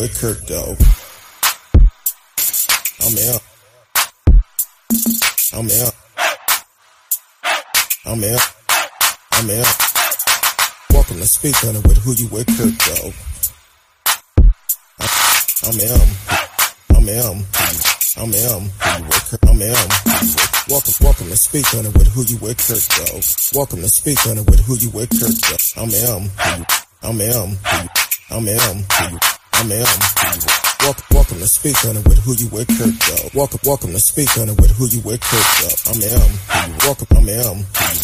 with Kirk, though. I'm out. I'm out. I'm out. I'm out. Welcome to speak on it with who you with, Kirk, though. I'm M. I'm M. I'm M. I'm M. Welcome, welcome to speak on it with who you with, Kirk, though. Welcome to speak on it with who you with, Kirk, though. I'm M. I'm M. I'm M. I'm M. Welcome, welcome to speak on it with who you with, Kirk, though. Welcome, welcome to speak on it with who you with, Kirk, though. I'm M. Welcome, I'm M.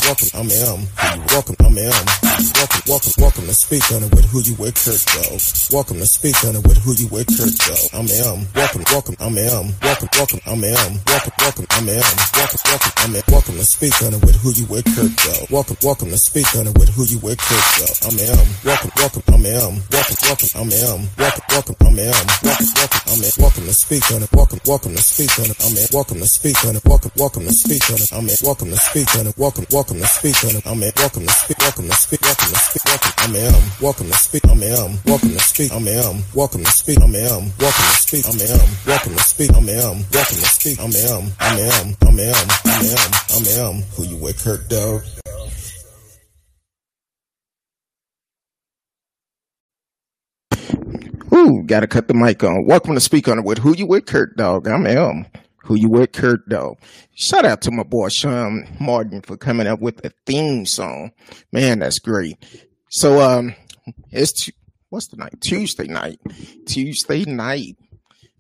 Welcome, I'm M. Welcome, I'm M. Welcome, welcome, welcome to speak on it with who you with, Kirk, though. Welcome to speak on it with who you with, Kirk, though. I'm M. Welcome, welcome, I'm M. Welcome, welcome, I'm M. Welcome, welcome, I'm M. Welcome, welcome, I'm M. Welcome to speak on it with who you with, Kirk, though. Welcome, welcome to speak on it with who you with, Kirk, though. I'm M. Welcome, welcome, I'm M. Welcome, welcome, I'm M. Welcome, welcome, I'm M. Welcome, welcome, I'm M. Welcome to speak on it. Welcome, welcome to speak on it. I'm in. Welcome to speak on it. Welcome, welcome to speak on it. I'm in. Welcome to speak on it. Welcome, welcome to speak on it. I'm in. Welcome to speak. Welcome to speak. Welcome to speak. Welcome. I'm in. Welcome to speak. I'm in. Welcome to speak. I'm in. Welcome to speak. I'm in. Welcome to speak. I'm in. Welcome to speak. I'm in. Welcome to speak. I'm in. I'm in. I'm in. I'm in. I'm in. Who you with, Kirk Dog? Ooh, gotta cut the mic on. Welcome to Speak On It with Who You With, Kurt Dog. I'm M. Who You With, Kurt Dog. Shout out to my boy Sean Martin for coming up with a theme song. Man, that's great. So, um, it's, what's the night? Tuesday night. Tuesday night.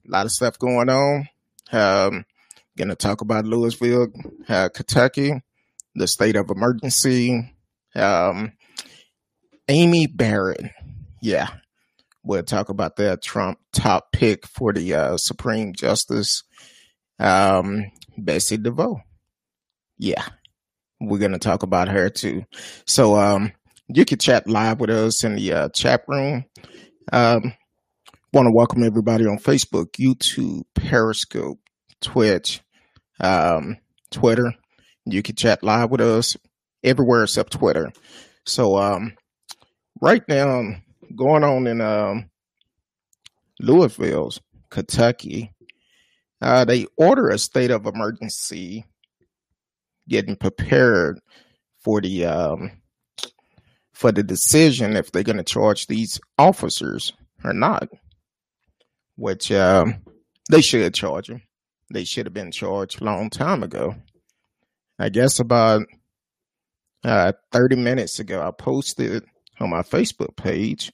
A lot of stuff going on. Um, gonna talk about Louisville, uh, Kentucky, the state of emergency. Um, Amy Barrett. Yeah, We'll talk about that Trump top pick for the uh, Supreme Justice, um, Betsy DeVos. Yeah, we're gonna talk about her too. So um, you can chat live with us in the uh, chat room. Um, Want to welcome everybody on Facebook, YouTube, Periscope, Twitch, um, Twitter. You can chat live with us everywhere except Twitter. So um, right now going on in um, Louisville, Kentucky. Uh, they order a state of emergency, getting prepared for the um, for the decision if they're going to charge these officers or not. Which uh, they should charge them. They should have been charged a long time ago. I guess about uh, 30 minutes ago, I posted on my Facebook page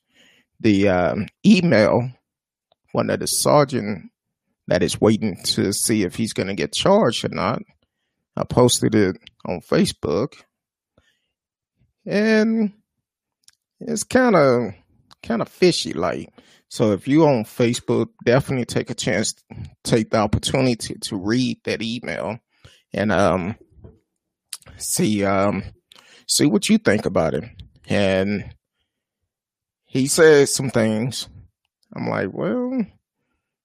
the um, email one of the sergeant that is waiting to see if he's going to get charged or not. I posted it on Facebook, and it's kind of kind of fishy like. So if you're on Facebook, definitely take a chance, take the opportunity to read that email, and um, see um, see what you think about it. And he said some things. I'm like, well,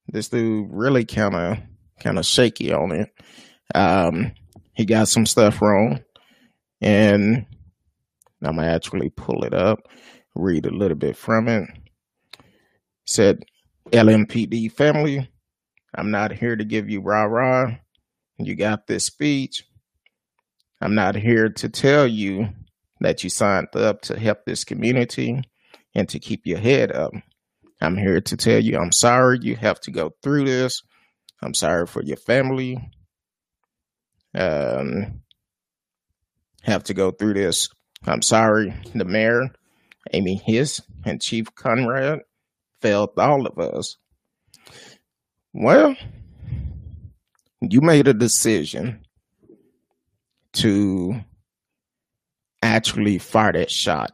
this dude really kind of kind of shaky on it. Um, he got some stuff wrong, and I'm gonna actually pull it up, read a little bit from it. said, LMPD family, I'm not here to give you rah rah. You got this speech. I'm not here to tell you that you signed up to help this community and to keep your head up. I'm here to tell you I'm sorry you have to go through this. I'm sorry for your family. Um, have to go through this. I'm sorry the mayor, Amy Hess, and Chief Conrad failed all of us. Well, you made a decision to actually fire that shot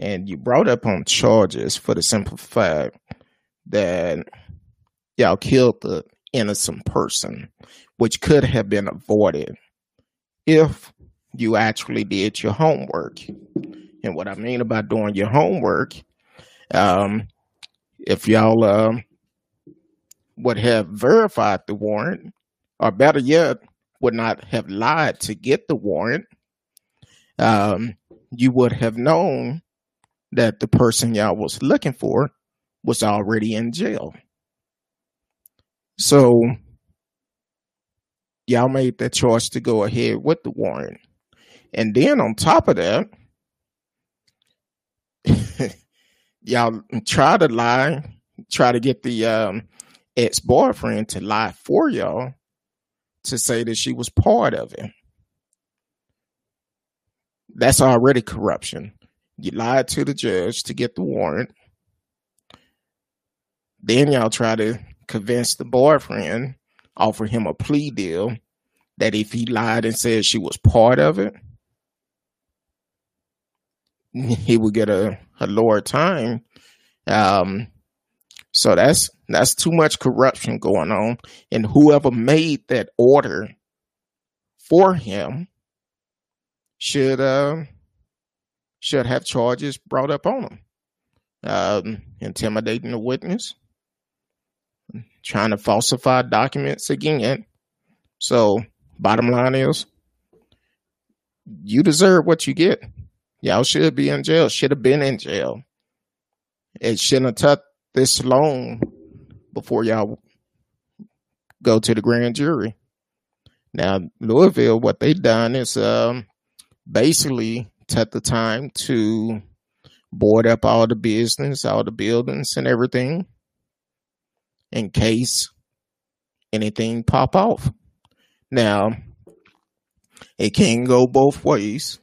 and you brought up on charges for the simple fact that y'all killed the innocent person, which could have been avoided if you actually did your homework. And what I mean about doing your homework, um, if y'all uh, would have verified the warrant, or better yet, would not have lied to get the warrant, um, you would have known that the person y'all was looking for was already in jail. So y'all made the choice to go ahead with the warrant. And then on top of that, y'all try to lie, try to get the um, ex boyfriend to lie for y'all to say that she was part of it. That's already corruption. You lied to the judge to get the warrant. Then y'all try to convince the boyfriend, offer him a plea deal that if he lied and said she was part of it, he would get a, a lower time. Um, so that's that's too much corruption going on. And whoever made that order for him should uh, should have charges brought up on him. Um, intimidating a witness, trying to falsify documents again. So, bottom line is, you deserve what you get. Y'all should be in jail. Should have been in jail. It shouldn't have took this long before y'all go to the grand jury. Now, Louisville, what they done is um, basically took the time to board up all the business, all the buildings and everything in case anything pop off. Now, it can go both ways.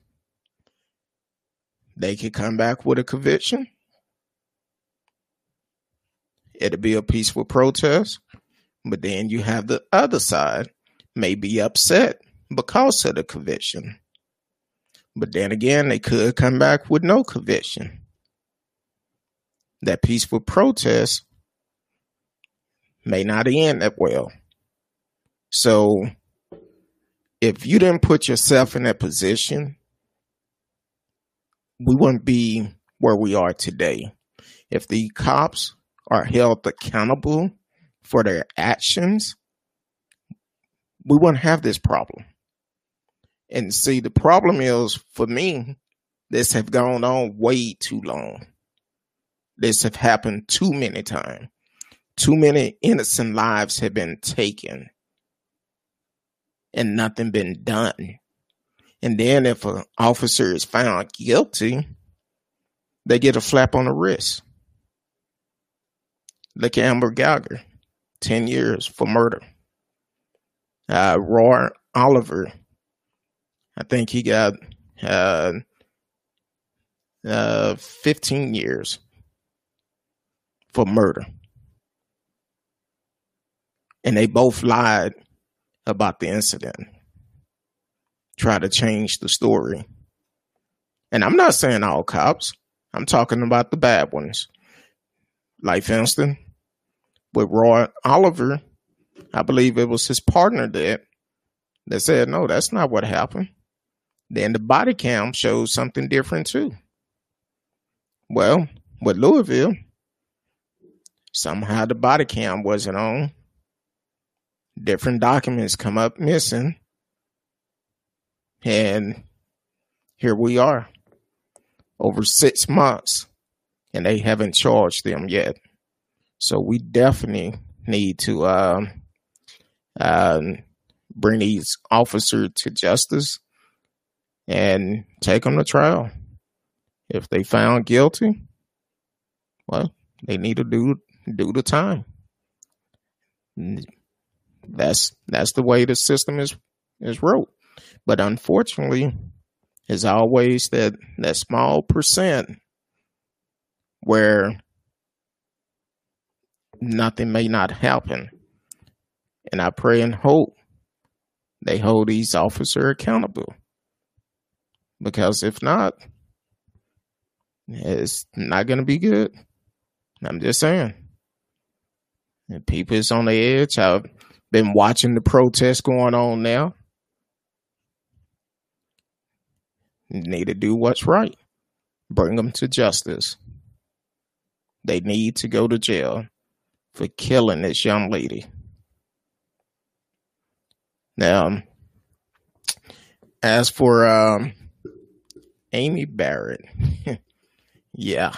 They could come back with a conviction. It'll be a peaceful protest. But then you have the other side may be upset because of the conviction. But then again, they could come back with no conviction. That peaceful protest may not end that well. So if you didn't put yourself in that position, we wouldn't be where we are today. If the cops are held accountable for their actions, we wouldn't have this problem. And see, the problem is for me, this have gone on way too long. This have happened too many times. Too many innocent lives have been taken and nothing been done. And then if an officer is found guilty, they get a flap on the wrist. Look at Amber Guyger, 10 years for murder. Uh, Roy Oliver, I think he got uh, uh, 15 years for murder. And they both lied about the incident try to change the story. And I'm not saying all cops. I'm talking about the bad ones. Like for instance, with Roy Oliver, I believe it was his partner that that said, no, that's not what happened. Then the body cam shows something different too. Well, with Louisville, somehow the body cam wasn't on. Different documents come up missing. And here we are over six months and they haven't charged them yet. So we definitely need to uh, uh, bring these officers to justice and take them to trial. If they found guilty, well, they need to do do the time. That's that's the way the system is is wrote. But unfortunately, is always that that small percent where nothing may not happen. And I pray and hope they hold these officers accountable. Because if not, it's not going to be good. I'm just saying. And people is on the edge. I've been watching the protests going on now. need to do what's right. Bring them to justice. They need to go to jail for killing this young lady. Now, as for um, Amy Barrett, yeah,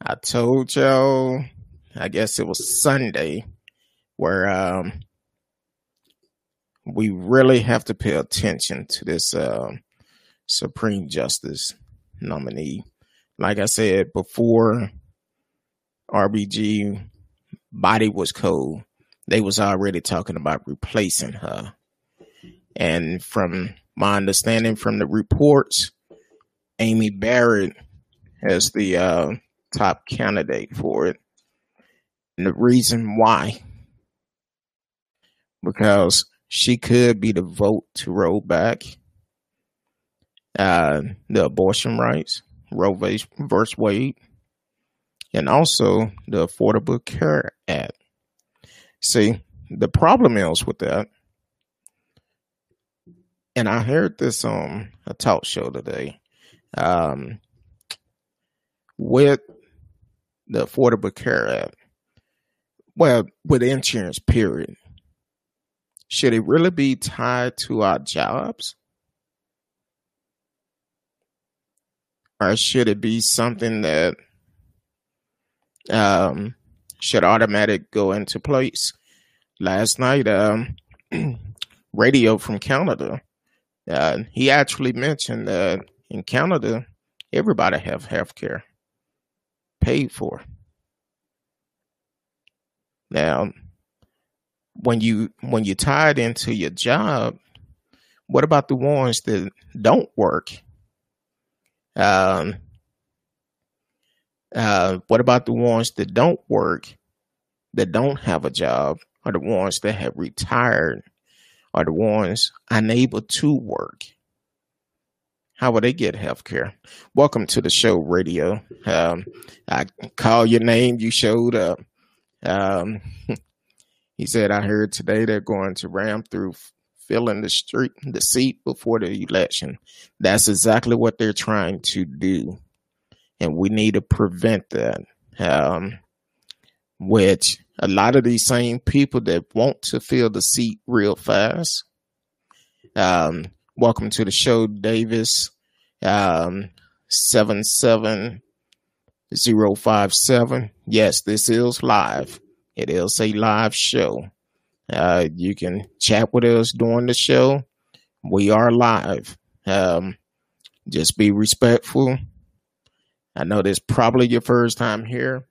I told y'all, I guess it was Sunday, where um, we really have to pay attention to this uh, Supreme Justice nominee. Like I said before, RBG body was cold. They was already talking about replacing her. And from my understanding from the reports, Amy Barrett as the uh, top candidate for it. And the reason why, because she could be the vote to roll back uh, the abortion rights, Roe v. Wade, and also the Affordable Care Act. See, the problem is with that, and I heard this on a talk show today. Um, with the Affordable Care Act, well, with insurance, period, should it really be tied to our jobs? Or should it be something that um, should automatic go into place? Last night, um, radio from Canada, uh, he actually mentioned that in Canada, everybody have health care paid for. Now, when you when you tie it into your job, what about the ones that don't work? Um, uh, what about the ones that don't work, that don't have a job, or the ones that have retired, or the ones unable to work? How will they get health care? Welcome to the show, radio. Um, I call your name, you showed up. Um, he said, I heard today they're going to ram through filling the street, the seat before the election. That's exactly what they're trying to do. And we need to prevent that. Um, which a lot of these same people that want to fill the seat real fast, um, Welcome to the show, Davis. Um, seven seven zero five seven. Yes, this is live. It is a live show. Uh, you can chat with us during the show. We are live. Um, just be respectful. I know this is probably your first time here,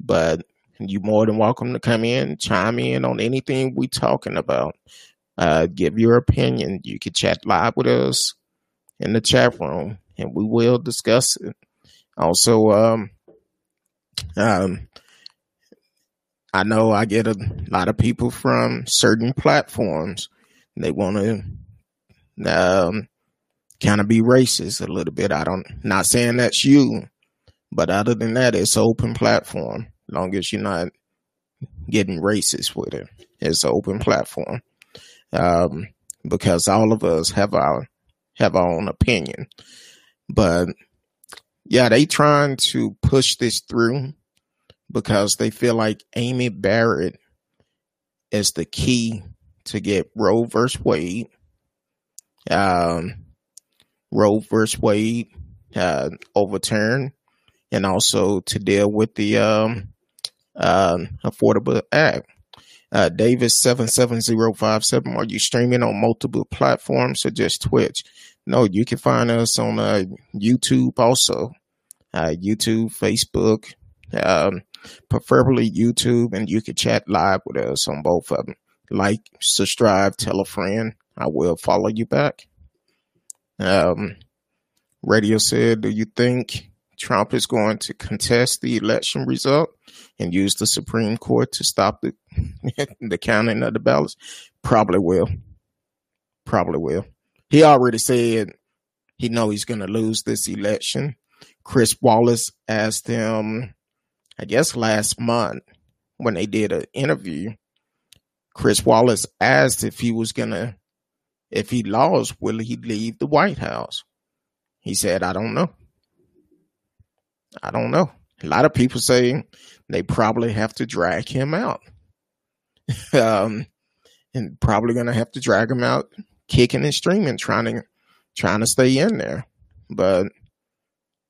but you more than welcome to come in, chime in on anything we're talking about uh, give your opinion. You can chat live with us in the chat room and we will discuss it. Also, um, um, I know I get a lot of people from certain platforms. They want to um, kind of be racist a little bit. I don't, not saying that's you, but other than that, it's open platform. Long as you're not getting racist with it, it's an open platform um, because all of us have our have our own opinion. But yeah, they trying to push this through because they feel like Amy Barrett is the key to get Roe versus Wade, um, Roe versus Wade uh, overturned, and also to deal with the um, uh, Affordable Act. Uh, Davis seven seven zero five seven. Are you streaming on multiple platforms or just Twitch? No, you can find us on uh, YouTube also. Uh, YouTube, Facebook, um, preferably YouTube, and you can chat live with us on both of them. Like, subscribe, tell a friend. I will follow you back. Um, Radio said, "Do you think Trump is going to contest the election result and use the Supreme Court to stop the the counting of the ballots? Probably will. Probably will. He already said he know he's going to lose this election. Chris Wallace asked him, I guess last month when they did an interview. Chris Wallace asked if he was going to, if he lost, will he leave the White House? He said, I don't know. I don't know. A lot of people say they probably have to drag him out. um, and probably going to have to drag him out kicking and streaming, trying to trying to stay in there. But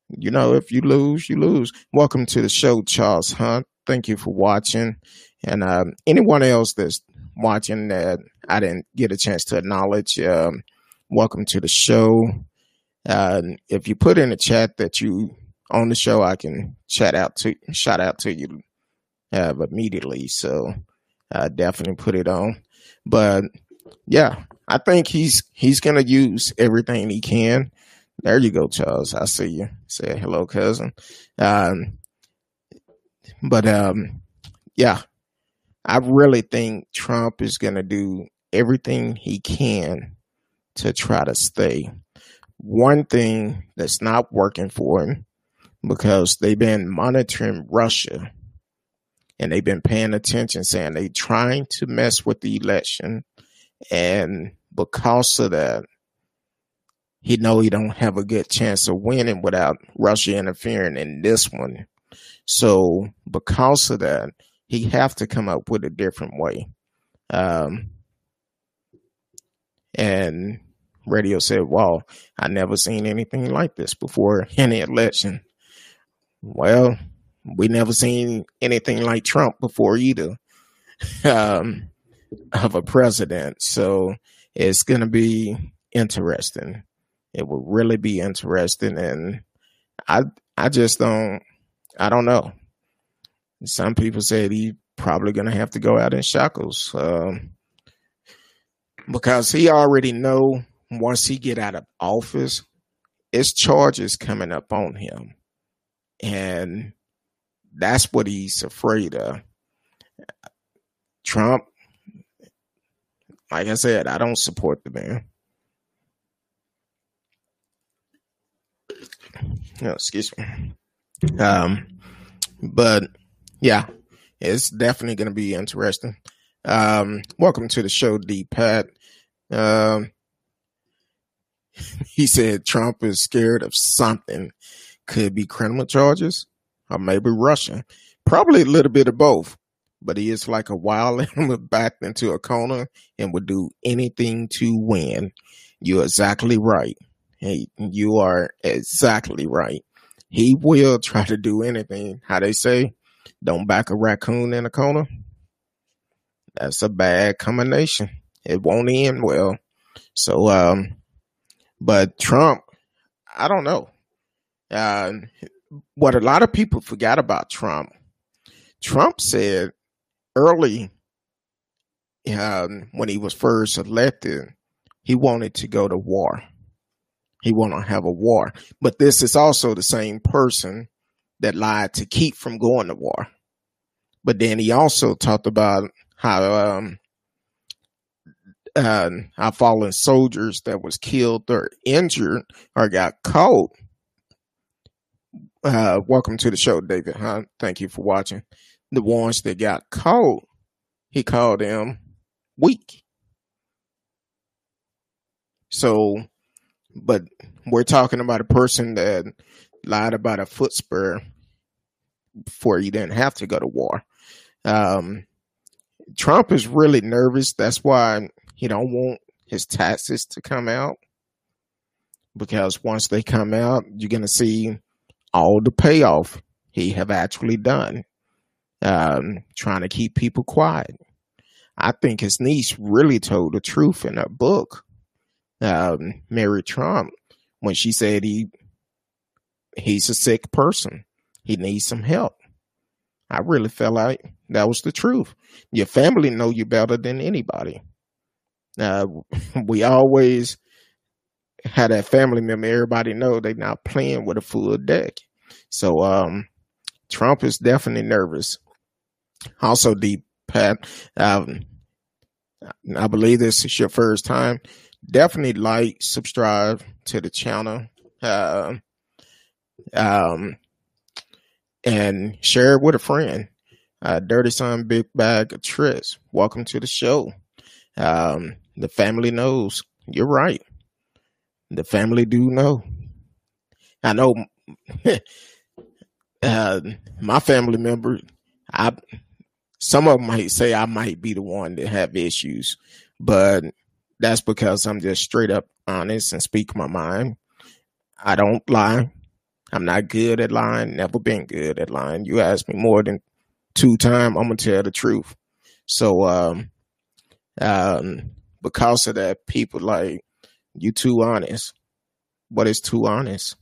you know, if you lose, you lose. Welcome to the show, Charles Hunt. Thank you for watching. And um, anyone else that's watching that I didn't get a chance to acknowledge, um, welcome to the show. Uh, if you put in the chat that you on the show, I can chat out to shout out to you uh, immediately. So I definitely put it on. But yeah, I think he's he's gonna use everything he can. There you go, Charles. I see you. Say hello, cousin. Um, but um, yeah, I really think Trump is gonna do everything he can to try to stay. One thing that's not working for him because they've been monitoring Russia and they've been paying attention, saying they're trying to mess with the election, and because of that, he know he don't have a good chance of winning without Russia interfering in this one. So because of that, he have to come up with a different way. Um, and radio said, "Wow, I never seen anything like this before in any election." Well, we never seen anything like Trump before either um, of a president. So it's going to be interesting. It will really be interesting, and I I just don't I don't know. Some people said he probably going to have to go out in shackles um, because he already know once he get out of office, it's charges coming up on him, and that's what he's afraid of. Trump, like I said, I don't support the man. Oh, excuse me. Um, but yeah, it's definitely going to be interesting. Um, welcome to the show, D Pat. Um, he said Trump is scared of something. Could be criminal charges or maybe Russian, Probably a little bit of both. But he is like a wild animal backed into a corner and would do anything to win. You're exactly right. Hey, you are exactly right. He will try to do anything. How they say, don't back a raccoon in a corner. That's a bad combination. It won't end well. So, um, but Trump, I don't know. What a lot of people forgot about Trump. Trump said early um, when he was first elected, he wanted to go to war. He wanted to have a war. But this is also the same person that lied to keep from going to war. But then he also talked about how um, uh, fallen soldiers that was killed or injured or got caught uh, welcome to the show, David Hunt. Thank you for watching. The ones that got caught, he called them weak. So, but we're talking about a person that lied about a foot spur before he didn't have to go to war. Um, Trump is really nervous. That's why he don't want his taxes to come out because once they come out, you're to see all the payoff he have actually done, um, trying to keep people quiet. I think his niece really told the truth in her book, um, Mary Trump, when she said he he's a sick person. He needs some help. I really felt like that was the truth. Your family know you better than anybody. Uh, we always had that family member. Everybody know they not playing with a full deck. So um, Trump is definitely nervous. Also, deep Pat, um, I believe this is your first time. Definitely like, subscribe to the channel, uh, um, and share it with a friend. Uh, Dirty Son, Big Bag of Tricks. Welcome to the show. Um, the family knows. You're right. The family do know. I know uh, my family member, I some of them might say I might be the one that have issues, but that's because I'm just straight up honest and speak my mind. I don't lie. I'm not good at lying. Never been good at lying. You ask me more than two times, I'm gonna tell the truth. So, um, um, because of that, people like you too honest. What is too honest?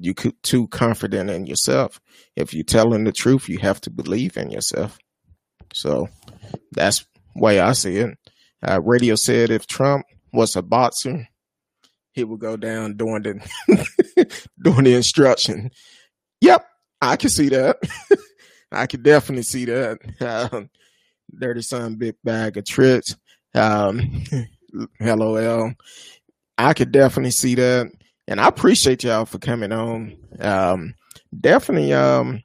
You too confident in yourself. If you're telling the truth, you have to believe in yourself. So that's way I see it. Uh, radio said if Trump was a boxer, he would go down doing the doing the instruction. Yep, I can see that. I can definitely see that. Um, Dirty son, big bag of tricks. Um, LOL. I could definitely see that, and I appreciate y'all for coming on. Um, definitely, um,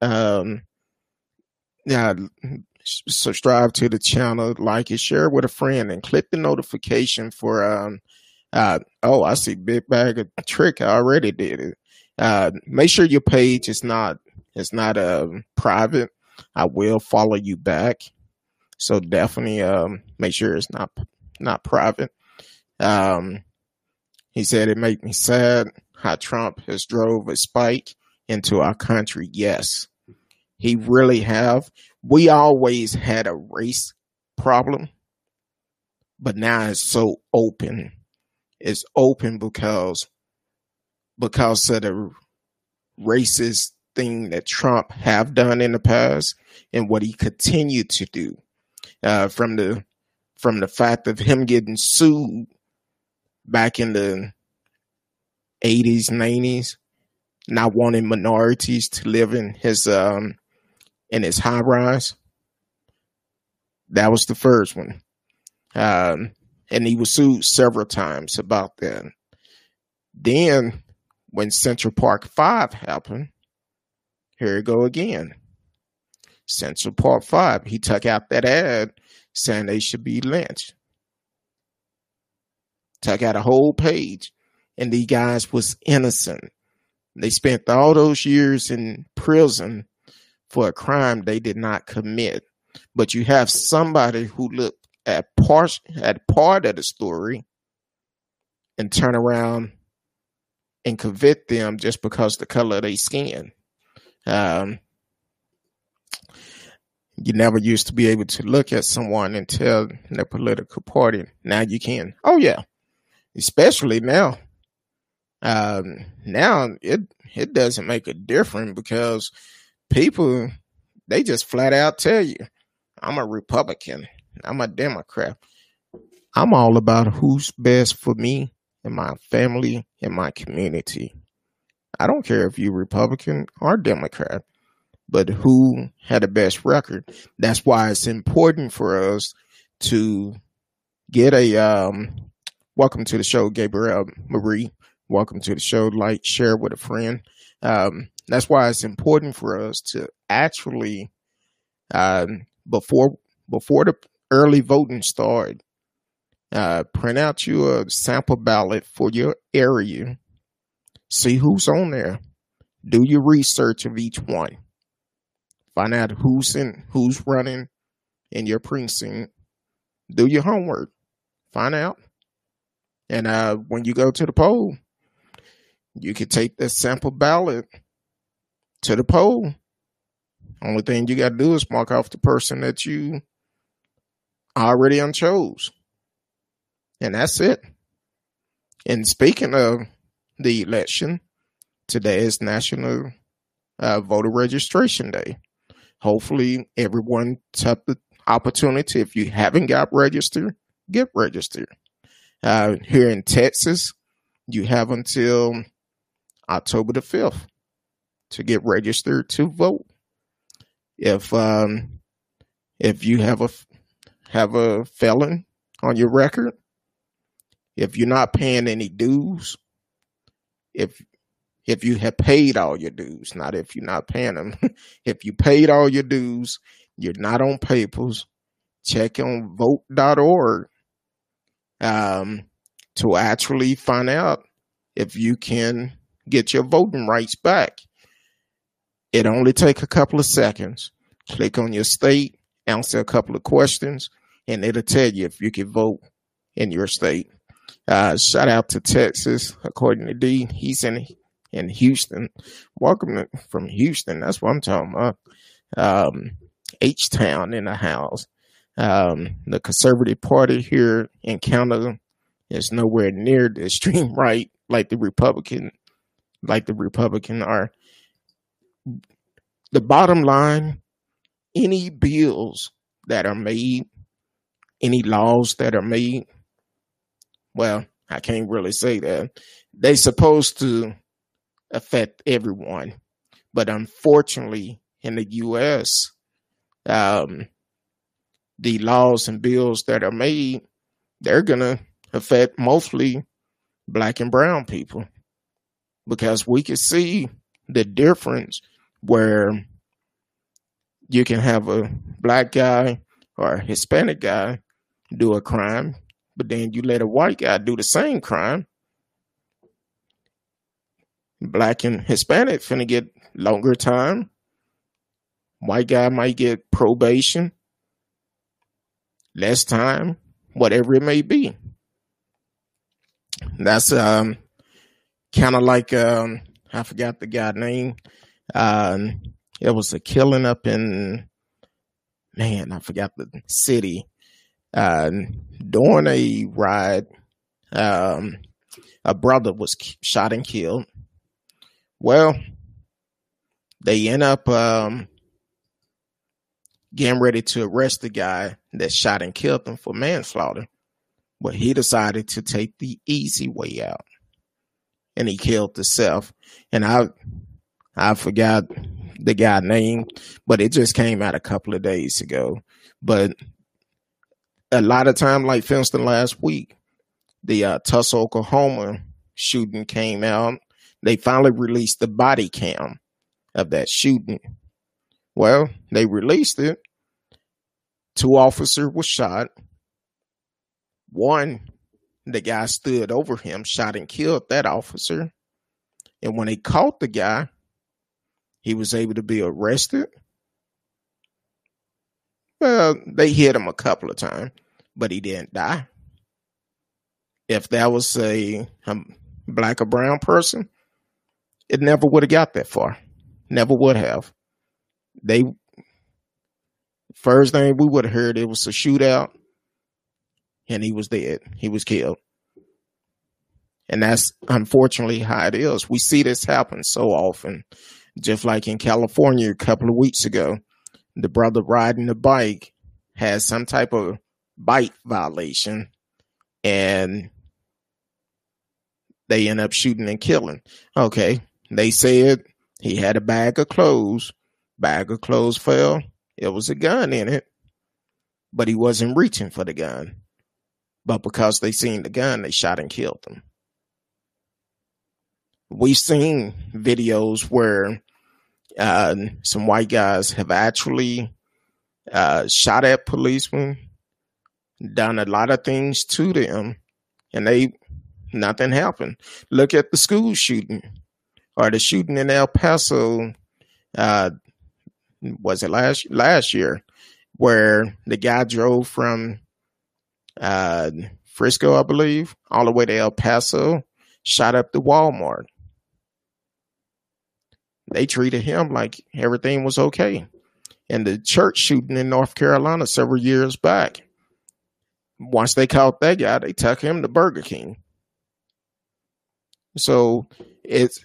um, yeah, subscribe to the channel, like it, share it with a friend, and click the notification for um uh oh I see big bag of trick. I already did it. Uh make sure your page is not it's not um private. I will follow you back. So definitely um make sure it's not not private. Um he said it made me sad how Trump has drove a spike into our country. Yes. He really have. We always had a race problem, but now it's so open. It's open because because of the racist thing that Trump have done in the past and what he continued to do. Uh, from the from the fact of him getting sued back in the 80s, 90s, not wanting minorities to live in his um, in his high rise. That was the first one. Um, and he was sued several times about that. Then, when Central Park 5 happened, here we go again. Central Park 5, he took out that ad saying they should be lynched. Took out a whole page, and these guys was innocent. They spent all those years in prison for a crime they did not commit. But you have somebody who looked at part at part of the story and turn around and convict them just because the color of their skin. Um, you never used to be able to look at someone and tell their political party. Now you can. Oh yeah, especially now. Um, now it it doesn't make a difference because people they just flat out tell you, I'm a Republican, I'm a Democrat. I'm all about who's best for me and my family and my community. I don't care if you're Republican or Democrat, but who had the best record. That's why it's important for us to get a um welcome to the show, Gabriel Marie. Welcome to the show. Like, share with a friend. Um, that's why it's important for us to actually, uh, before before the early voting start, uh, print out you a sample ballot for your area. See who's on there. Do your research of each one. Find out who's in who's running in your precinct. Do your homework. Find out. And uh, when you go to the poll, you can take the sample ballot to the poll. Only thing you got to do is mark off the person that you already unchose. And that's it. And speaking of the election, today is National uh, Voter Registration Day. Hopefully, everyone took the opportunity. If you haven't got registered, get registered. Uh, here in Texas, you have until October the 5th to get registered to vote. If um, if you have a have a felon on your record, if you're not paying any dues, if if you have paid all your dues, not if you're not paying them. if you paid all your dues, you're not on papers, check on vote.org um, to actually find out if you can get your voting rights back. It only take a couple of seconds. Click on your state, answer a couple of questions, and it'll tell you if you can vote in your state. Uh, shout out to Texas, according to D. He's in in Houston. Welcome to, from Houston. That's what I'm talking about. Um, H Town in the house. Um, the Conservative Party here in Canada is nowhere near the extreme right like the Republican, like the Republican are. The bottom line, any bills that are made, any laws that are made, well, I can't really say that. They supposed to affect everyone. But unfortunately, in the U.S., um, the laws and bills that are made, they're going to affect mostly black and brown people because we can see the difference where you can have a black guy or a Hispanic guy do a crime, but then you let a white guy do the same crime. Black and Hispanic finna get longer time. White guy might get probation, less time, whatever it may be. That's um kind of like um I forgot the guy name. Um, it was a killing up in man, I forgot the city. Uh, during a ride, um, a brother was shot and killed. Well, they end up um, getting ready to arrest the guy that shot and killed him for manslaughter. But he decided to take the easy way out. And he killed himself. And I I forgot the guy name, but it just came out a couple of days ago. But a lot of time, like for instance, last week, the uh, Tulsa, Oklahoma shooting came out. They finally released the body cam of that shooting. Well, they released it. Two officers were shot. One, the guy stood over him, shot and killed that officer. And when they caught the guy, he was able to be arrested. Well, they hit him a couple of times, but he didn't die. If that was a, a black or brown person, it never would have got that far. Never would have. They first thing we would have heard it was a shootout and he was dead. He was killed. And that's unfortunately how it is. We see this happen so often. Just like in California a couple of weeks ago, the brother riding the bike had some type of bike violation and they end up shooting and killing. Okay. They said he had a bag of clothes. Bag of clothes fell. It was a gun in it, but he wasn't reaching for the gun. But because they seen the gun, they shot and killed him. We've seen videos where uh, some white guys have actually uh, shot at policemen, done a lot of things to them, and they nothing happened. Look at the school shooting or the shooting in El Paso. Uh, was it last last year, where the guy drove from uh, Frisco, I believe, all the way to El Paso, shot up the Walmart. They treated him like everything was okay. And the church shooting in North Carolina several years back, once they caught that guy, they took him to Burger King. So it's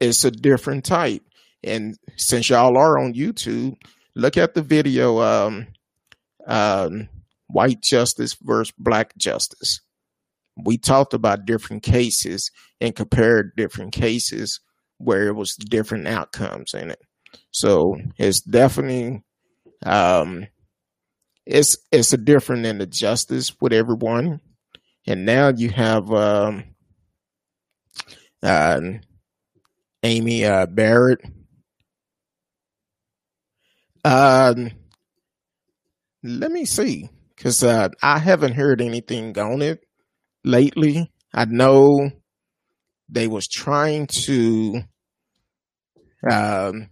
it's a different type. And since y'all are on YouTube, look at the video um, um, white justice versus black justice. We talked about different cases and compared different cases where it was different outcomes in it. So it's definitely um it's it's a different in the justice with everyone. And now you have um uh, Amy uh, Barrett. Um, let me see because uh, I haven't heard anything on it lately. I know they was trying to um,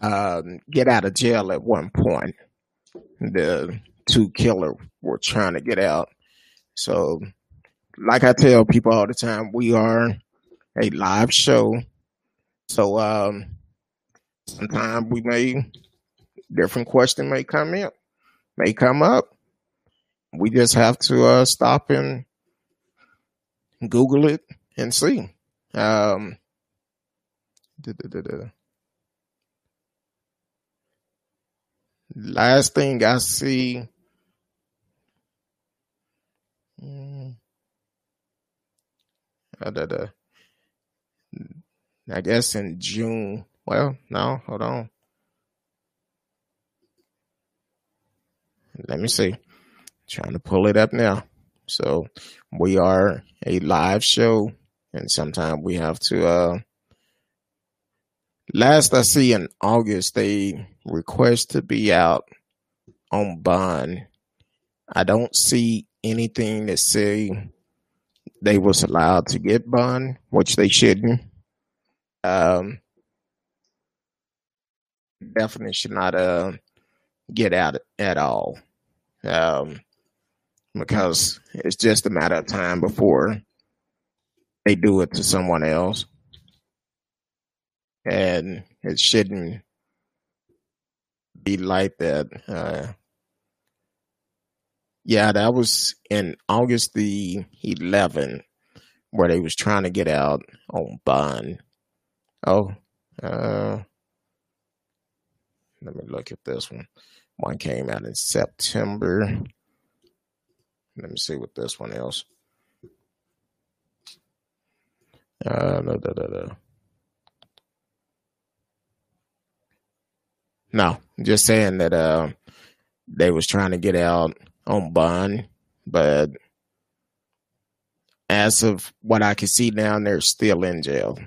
um, get out of jail at one point. The two killer were trying to get out, so like I tell people all the time, we are a live show. So um sometimes we may different question may come in, may come up. We just have to uh stop and Google it and see. Um da, da, da, last thing I see mm, I guess in June. Well, no, hold on. Let me see. Trying to pull it up now. So we are a live show, and sometimes we have to. uh Last I see in August, they request to be out on bond. I don't see anything that say they was allowed to get bond, which they shouldn't. Um, definitely should not uh, get out at all. Um, because it's just a matter of time before they do it to someone else. And it shouldn't be like that. Uh, yeah, that was in August the 11th where they was trying to get out on bond. Oh, uh, let me look at this one. One came out in September. Let me see what this one is. Uh, da, da, da, No, just saying that uh, they was trying to get out on bond, but as of what I can see now, they're still in jail.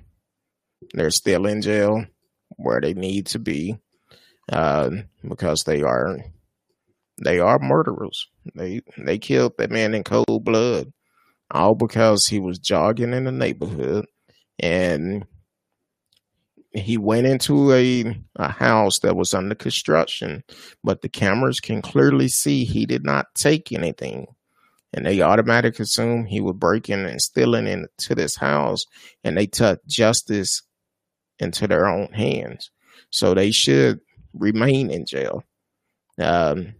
They're still in jail where they need to be uh, because they are they are murderers. They they killed that man in cold blood, all because he was jogging in the neighborhood and he went into a, a house that was under construction, but the cameras can clearly see he did not take anything. And they automatically assume he was breaking and stealing into this house, and they took justice into their own hands. So they should remain in jail. Um,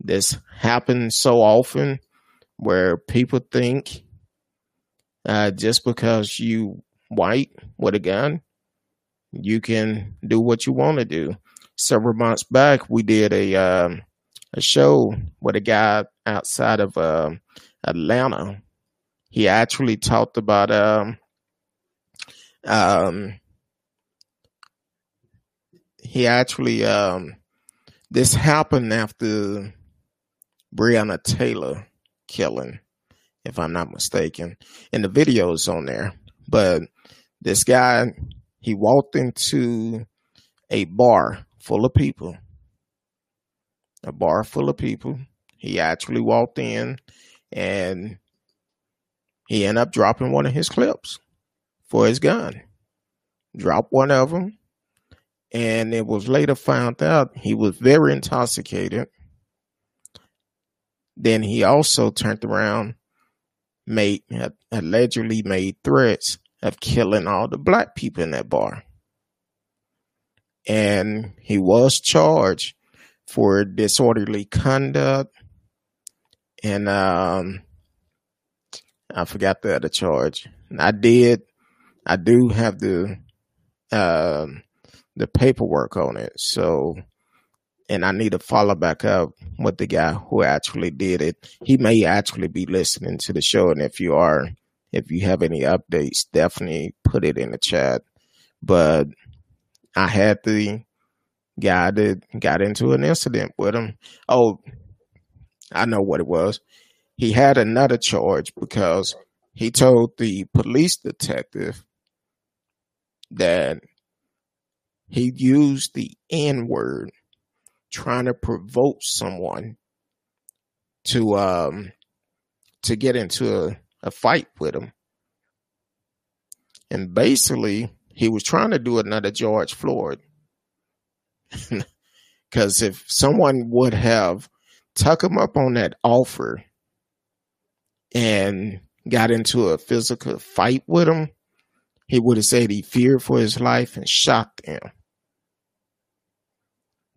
this happens so often where people think uh, just because you white with a gun, you can do what you want to do. Several months back, we did a um, a show with a guy outside of uh, Atlanta. He actually talked about um, um, he actually um, this happened after Breonna Taylor killing, if I'm not mistaken. And the video is on there. But this guy, he walked into a bar full of people. A bar full of people. He actually walked in and he ended up dropping one of his clips for his gun. Dropped one of them and it was later found out he was very intoxicated. Then he also turned around, made allegedly made threats of killing all the black people in that bar. And he was charged for disorderly conduct and um I forgot the other charge. I did I do have the um the paperwork on it. So, and I need to follow back up with the guy who actually did it. He may actually be listening to the show, and if you are, if you have any updates, definitely put it in the chat. But I had the guy that got into an incident with him. Oh, I know what it was. He had another charge because he told the police detective that he used the N word trying to provoke someone to um to get into a, a fight with him. And basically he was trying to do another George Floyd. Cause if someone would have tuck him up on that offer and got into a physical fight with him, he would have said he feared for his life and shot them.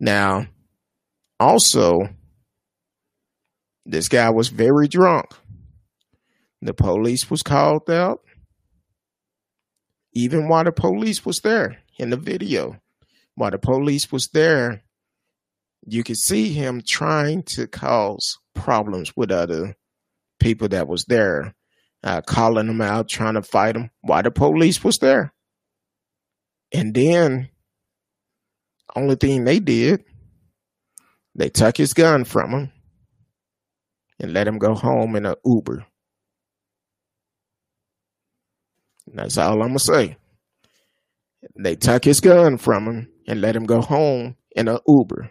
Now, also, this guy was very drunk. The police was called out. Even while the police was there in the video, while the police was there, you could see him trying to cause problems with other people that was there, uh, calling them out, trying to fight them while the police was there. And then, only thing they did, they took his gun from him and let him go home in an Uber. That's all I'm gonna say. They took his gun from him and let him go home in an Uber.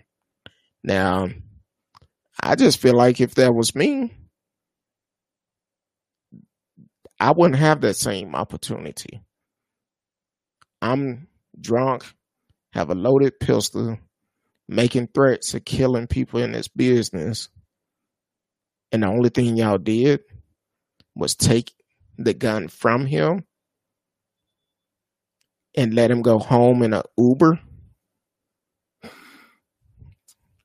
Now, I just feel like if that was me, I wouldn't have that same opportunity. I'm drunk, have a loaded pistol, making threats of killing people in this business. And the only thing y'all did was take the gun from him and let him go home in an Uber.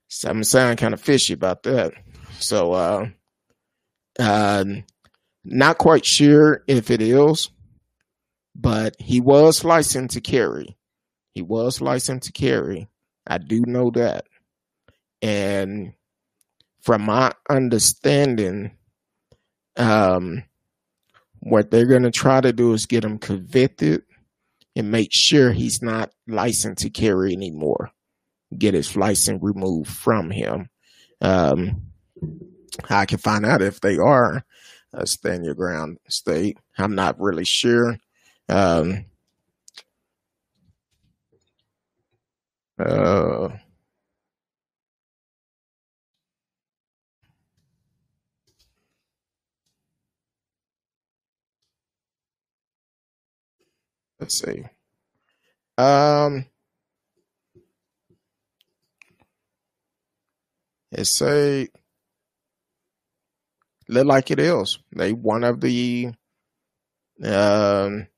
Something sound kind of fishy about that. So, uh, uh, not quite sure if it is, but he was licensed to carry. He was licensed to carry. I do know that. And from my understanding, um, what they're going to try to do is get him convicted and make sure he's not licensed to carry anymore. Get his license removed from him. Um, I can find out if they are a stand your ground state. I'm not really sure. Um, uh, let's see. Um, it say look like it is. They one of the um.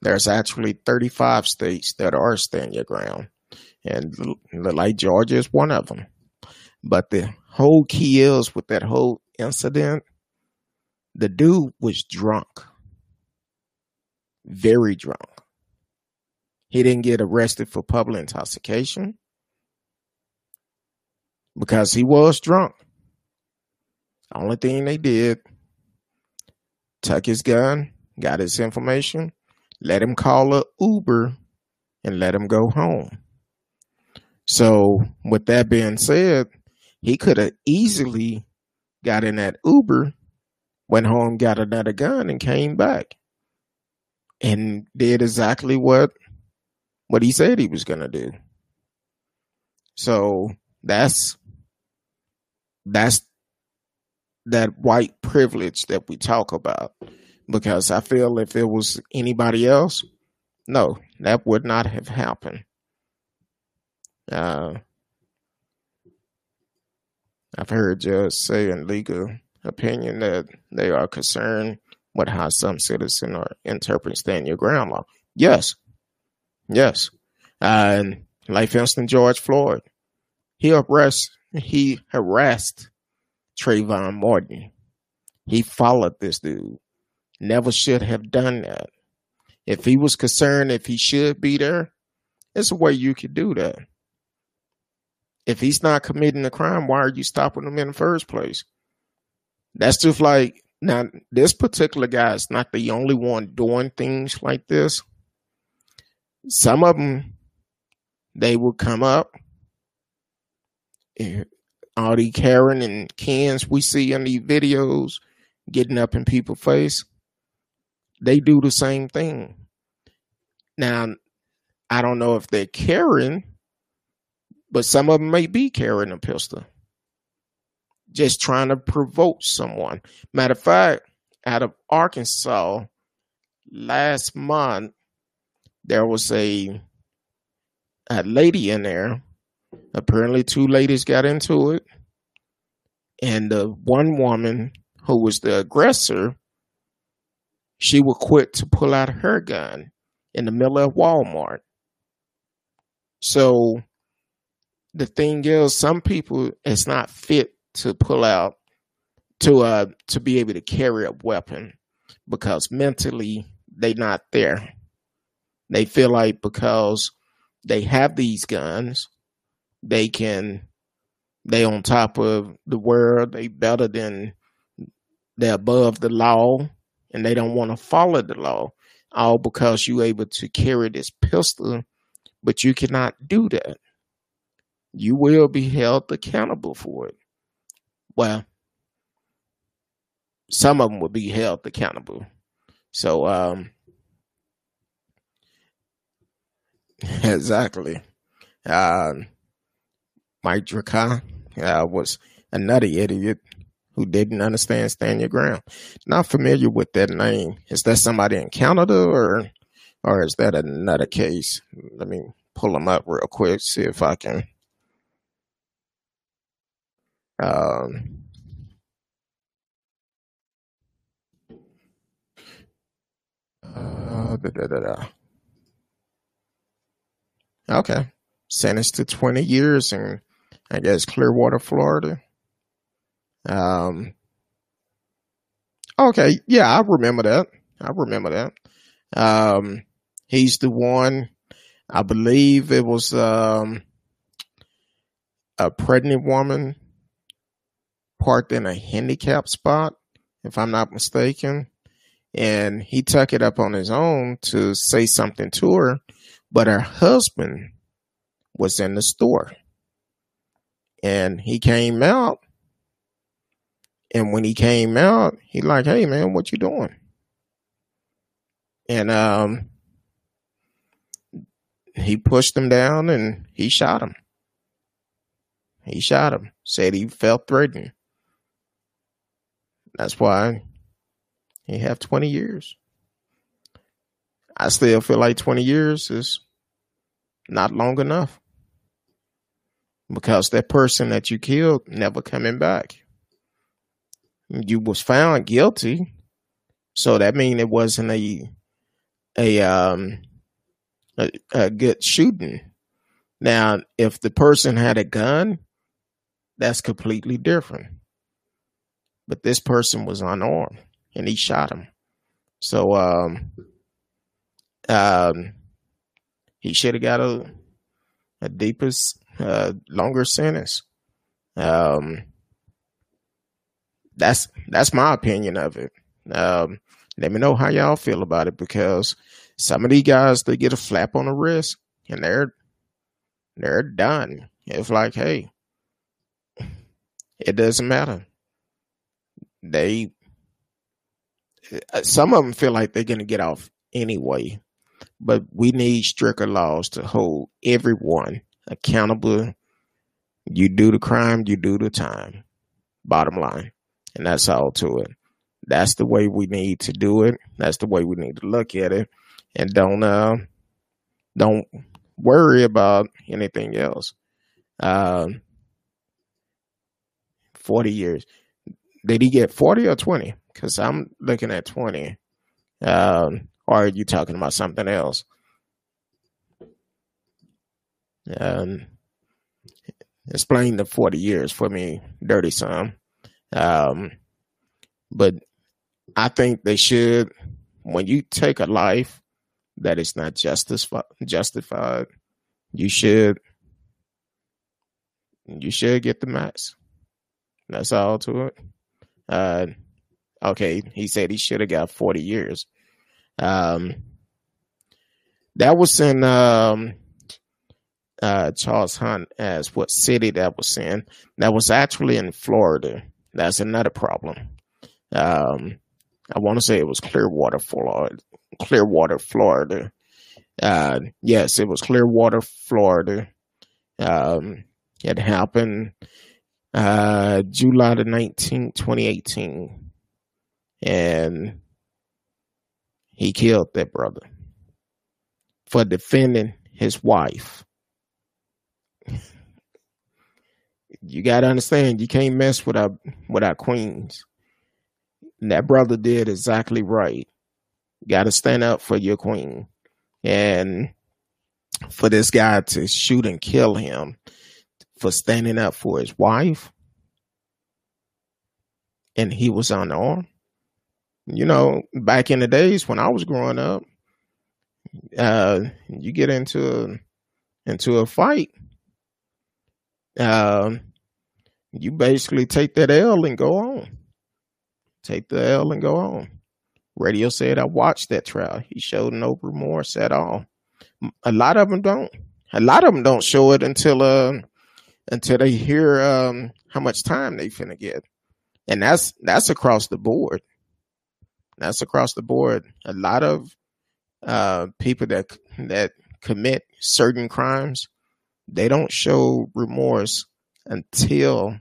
There's actually 35 states that are stand your ground, and like Georgia is one of them. But the whole key is with that whole incident, the dude was drunk very drunk. He didn't get arrested for public intoxication because he was drunk. Only thing they did, took his gun, got his information, let him call a Uber, and let him go home. So, with that being said, he could have easily got in that Uber, went home, got another gun, and came back and did exactly what what he said he was going to do. So that's that's that white privilege that we talk about because I feel if it was anybody else, no, that would not have happened. Uh, I've heard judges say in legal opinion that they are concerned with how some citizen are interpreting stand your ground law. Yes. Yes. Uh, like for instance, George Floyd, he arrest he harassed Trayvon Martin. He followed this dude. Never should have done that. If he was concerned if he should be there, there's a way you could do that. If he's not committing a crime, why are you stopping him in the first place? That's just like now, this particular guy is not the only one doing things like this. Some of them, they will come up. All the Karen and Kens we see in these videos getting up in people's face, they do the same thing. Now, I don't know if they're Karen, but some of them may be carrying a pistol just trying to provoke someone. Matter of fact, out of Arkansas last month, there was a a lady in there. Apparently, two ladies got into it, and the one woman who was the aggressor she would quit to pull out her gun in the middle of Walmart. So the thing is, some people it's not fit to pull out to uh to be able to carry a weapon because mentally they not there. They feel like because they have these guns, they can they on top of the world, they better than they're above the law and they don't want to follow the law. All because you able to carry this pistol, but you cannot do that. You will be held accountable for it. Well, some of them will be held accountable. So, um, exactly. Uh, Mike Drejka uh, was a nutty idiot who didn't understand stand your ground. Not familiar with that name. Is that somebody in Canada or or is that another case? Let me pull them up real quick, see if I can. Um, uh, da, da, da, okay. Sentenced to 20 years in, I guess, Clearwater, Florida. Um, okay. Yeah, I remember that. I remember that. Um, he's the one, I believe it was, um, a pregnant woman parked in a handicap spot, if I'm not mistaken. And he took it up on his own to say something to her, but her husband was in the store. And he came out. And when he came out, he like, hey man, what you doing? And um he pushed him down and he shot him. He shot him. Said he felt threatened. That's why he have 20 years. I still feel like 20 years is not long enough because that person that you killed never coming back. You was found guilty, so that mean it wasn't a a um a, a good shooting. Now, if the person had a gun, that's completely different. But this person was unarmed and he shot him. So um um he should have got a a deepest uh, longer sentence. Um, that's that's my opinion of it. Um, let me know how y'all feel about it because some of these guys they get a flap on the wrist and they're they're done. It's like, hey, it doesn't matter. They uh, some of them feel like they're gonna get off anyway, but we need stricter laws to hold everyone accountable. You do the crime, you do the time. Bottom line. And that's all to it. That's the way we need to do it. That's the way we need to look at it. And don't uh don't worry about anything else. Um 40 years. Did he get 40 or 20? Because I'm looking at 20. Um, or are you talking about something else? Um, explain the 40 years for me, Dirty Some. Um, but I think they should, when you take a life that is not justified, justified, you should, you should get the max. That's all to it. Uh, okay, he said he should have got 40 years. Um, that was in, um, uh, Charles Hunt as what city that was in. That was actually in Florida. That's another problem. Um, I want to say it was Clearwater, Florida. Clearwater, Florida. Uh, yes, it was Clearwater, Florida. Um, it happened uh, July the 19th, 2018. And he killed that brother for defending his wife you got to understand, you can't mess with our with our queens. And that brother did exactly right. got to stand up for your queen. And for this guy to shoot and kill him for standing up for his wife, and he was unarmed. You know, back in the days when I was growing up, uh, you get into a, into a fight, uh, you basically take that L and go on. Take the L and go on. Radio said I watched that trial. He showed no remorse at all. A lot of them don't. A lot of them don't show it until uh, until they hear um, how much time they finna get, and that's that's across the board. That's across the board. A lot of uh, people that that commit certain crimes, they don't show remorse until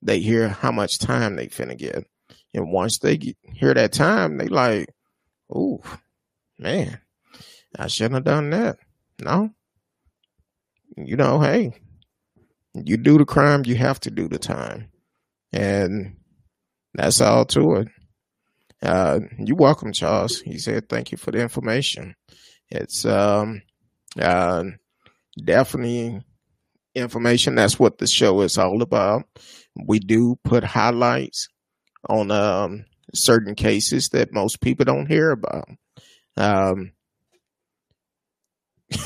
they hear how much time they finna get. And once they get, hear that time, they like, oh, man, I shouldn't have done that. No. You know, hey, you do the crime, you have to do the time. And that's all to it. Uh, you're welcome, Charles. He said, thank you for the information. It's um, uh, definitely information. That's what the show is all about. We do put highlights on um, certain cases that most people don't hear about. Um,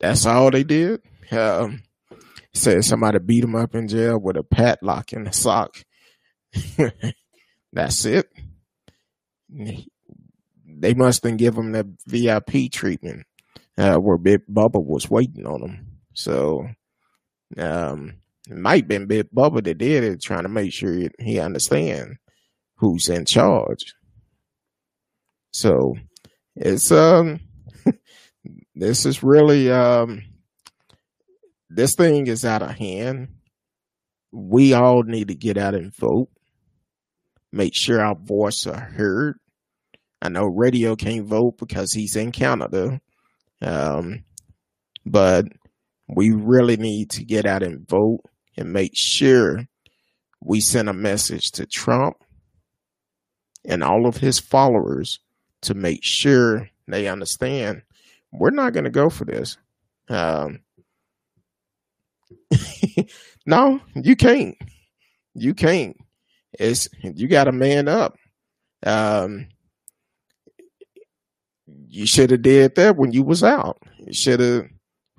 that's all they did. Um, said somebody beat him up in jail with a padlock in the sock. that's it. They must have given him the VIP treatment uh, where Big Bubba was waiting on him. So, um, it might been Big Bubba that did it, trying to make sure he understand who's in charge. So it's um this is really um this thing is out of hand. We all need to get out and vote. Make sure our voice are heard. I know radio can't vote because he's in Canada. Um, but we really need to get out and vote and make sure we send a message to Trump and all of his followers to make sure they understand we're not going to go for this. Um, no, you can't. You can't. It's you got to man up. Um, you should have did that when you was out. You should have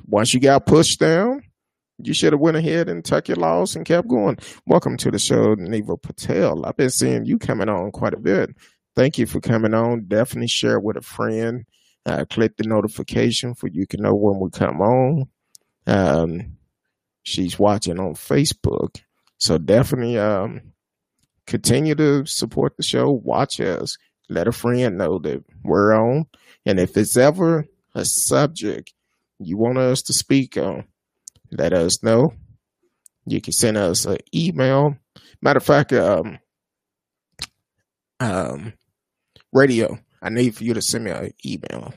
once you got pushed down, you should have went ahead and took your loss and kept going. Welcome to the show, Neva Patel. I've been seeing you coming on quite a bit. Thank you for coming on. Definitely share with a friend. Uh, click the notification for you can know when we come on. Um, she's watching on Facebook, so definitely um, continue to support the show. Watch us. Let a friend know that we're on, and if it's ever a subject you want us to speak on, let us know. You can send us an email. Matter of fact, um, um, radio. I need for you to send me an email.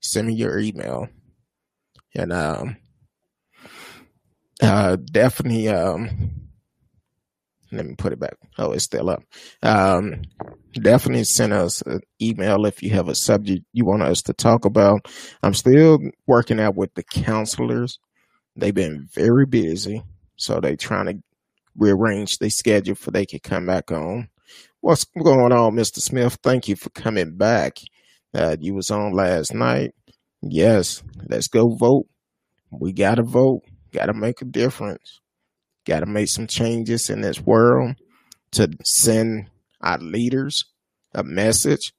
Send me your email, and um, uh, definitely um, let me put it back. Oh, it's still up. Um, definitely send us an email if you have a subject you want us to talk about. I'm still working out with the counselors They've been very busy, so they trying to rearrange their schedule for they can come back on. What's going on, Mr. Smith? Thank you for coming back. Uh, you was on last night. Yes, let's go vote. We gotta vote. Gotta make a difference. Gotta make some changes in this world to send our leaders a message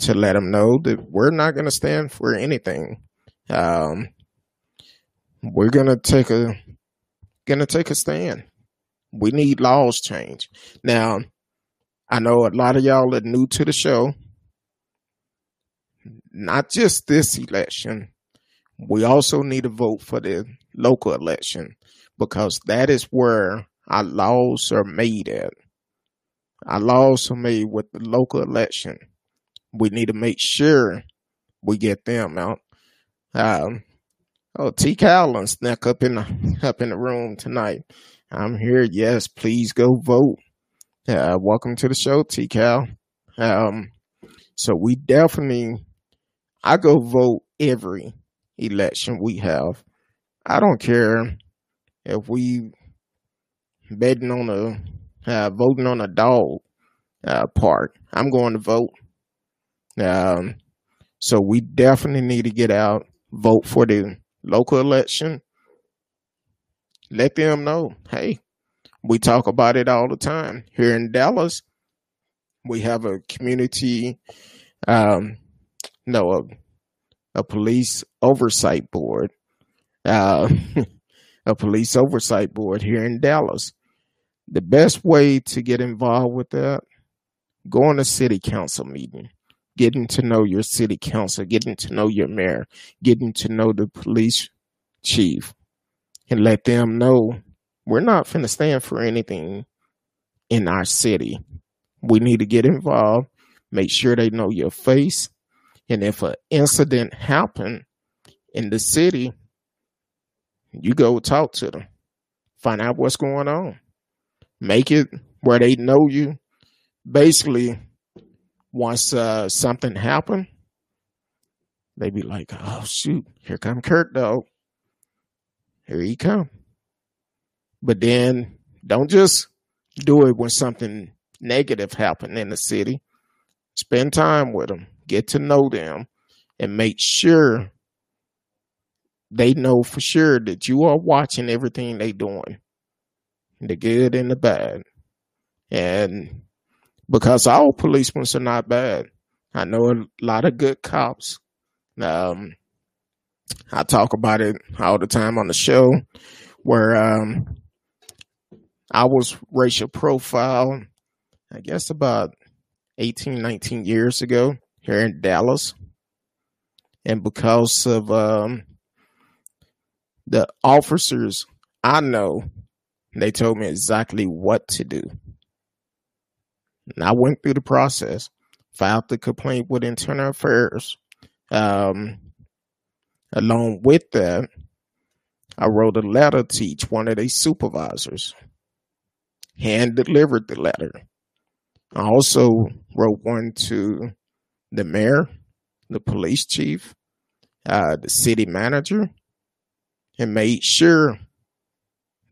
to let them know that we're not going to stand for anything. Um, we're gonna take a gonna take a stand. We need laws change. Now, I know a lot of y'all are new to the show. Not just this election, we also need to vote for the local election because that is where our laws are made at. Our laws are made with the local election. We need to make sure we get them out. Um, Oh, T. Cowlin snuck up in the up in the room tonight. I'm here. Yes, please go vote. Uh, welcome to the show, T. Cal. Um, So we definitely, I go vote every election we have. I don't care if we betting on a uh, voting on a dog uh, part. I'm going to vote. Um, so we definitely need to get out, vote for the local election. Let them know, hey, we talk about it all the time here in Dallas. We have a community, um, no, a, a police oversight board, uh, a police oversight board here in Dallas. The best way to get involved with that, go on a city council meeting, getting to know your city council, getting to know your mayor, getting to know the police chief, and let them know we're not finna stand for anything in our city. We need to get involved, make sure they know your face, and if an incident happen in the city, you go talk to them, find out what's going on, make it where they know you. Basically, once uh, something happen, they be like, "Oh shoot, here come Kurt, though. Here he come." But then don't just do it when something negative happen in the city. Spend time with them, get to know them, and make sure they know for sure that you are watching everything they doing, the good and the bad. And because all policemen are not bad, I know a lot of good cops. Um, I talk about it all the time on the show where um, I was racial profile, I guess about 18, 19 years ago here in Dallas. And because of um, the officers I know, they told me exactly what to do. And I went through the process, filed the complaint with Internal Affairs. Um, along with that, I wrote a letter to each one of their supervisors, hand delivered the letter. I also wrote one to the mayor, the police chief, uh, the city manager, and made sure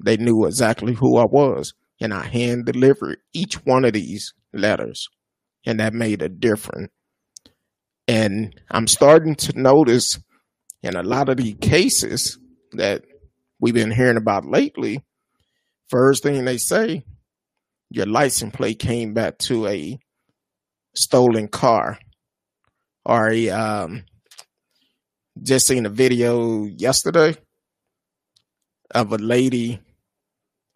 they knew exactly who I was. And I hand delivered each one of these letters, and that made a difference. And I'm starting to notice in a lot of the cases that we've been hearing about lately, first thing they say, your license plate came back to a stolen car or a um, just seen a video yesterday of a lady.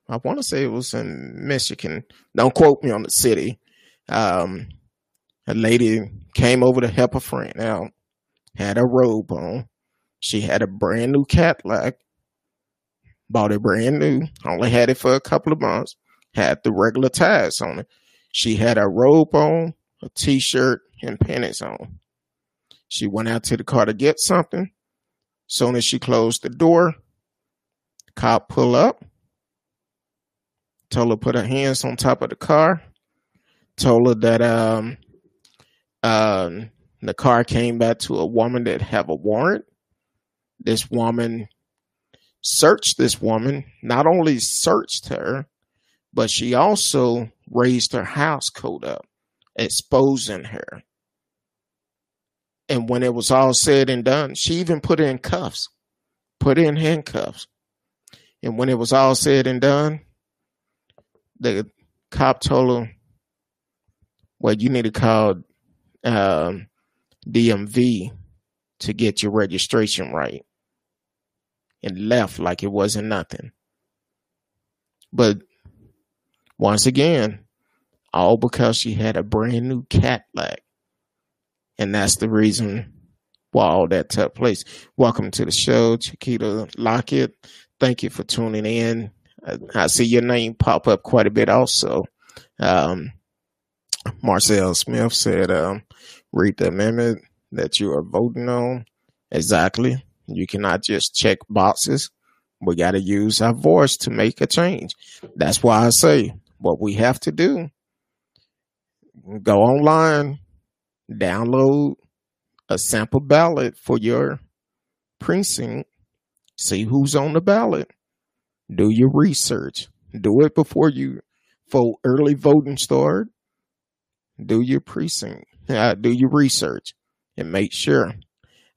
I want to say it was in Michigan. Don't quote me on the city. Um, a lady came over to help a friend out, had a robe on. She had a brand new Cadillac, bought it brand new, only had it for a couple of months, had the regular tires on it. She had a robe on, a t shirt, and panties on. She went out to the car to get something. Soon as she closed the door, Cop pull up. Told her put her hands on top of the car. Told her that um, um, the car came back to a woman that have a warrant. This woman searched this woman. Not only searched her, but she also raised her house coat up, exposing her. And when it was all said and done, she even put in cuffs, put in handcuffs. And when it was all said and done, the cop told him, well, you need to call um, DMV to get your registration right. And left like it wasn't nothing. But once again, all because she had a brand new Cadillac. And that's the reason why all that took place. Welcome to the show, Chiquita Lockett thank you for tuning in. I, I, see your name pop up quite a bit also. Um, Marcel Smith said, um, read the amendment that you are voting on. Exactly. You cannot just check boxes. We got to use our voice to make a change. That's why I say what we have to do. Go online, download a sample ballot for your precinct, see who's on the ballot, do your research, do it before you vote. Early voting start. Do your precinct, uh, do your research, and make sure.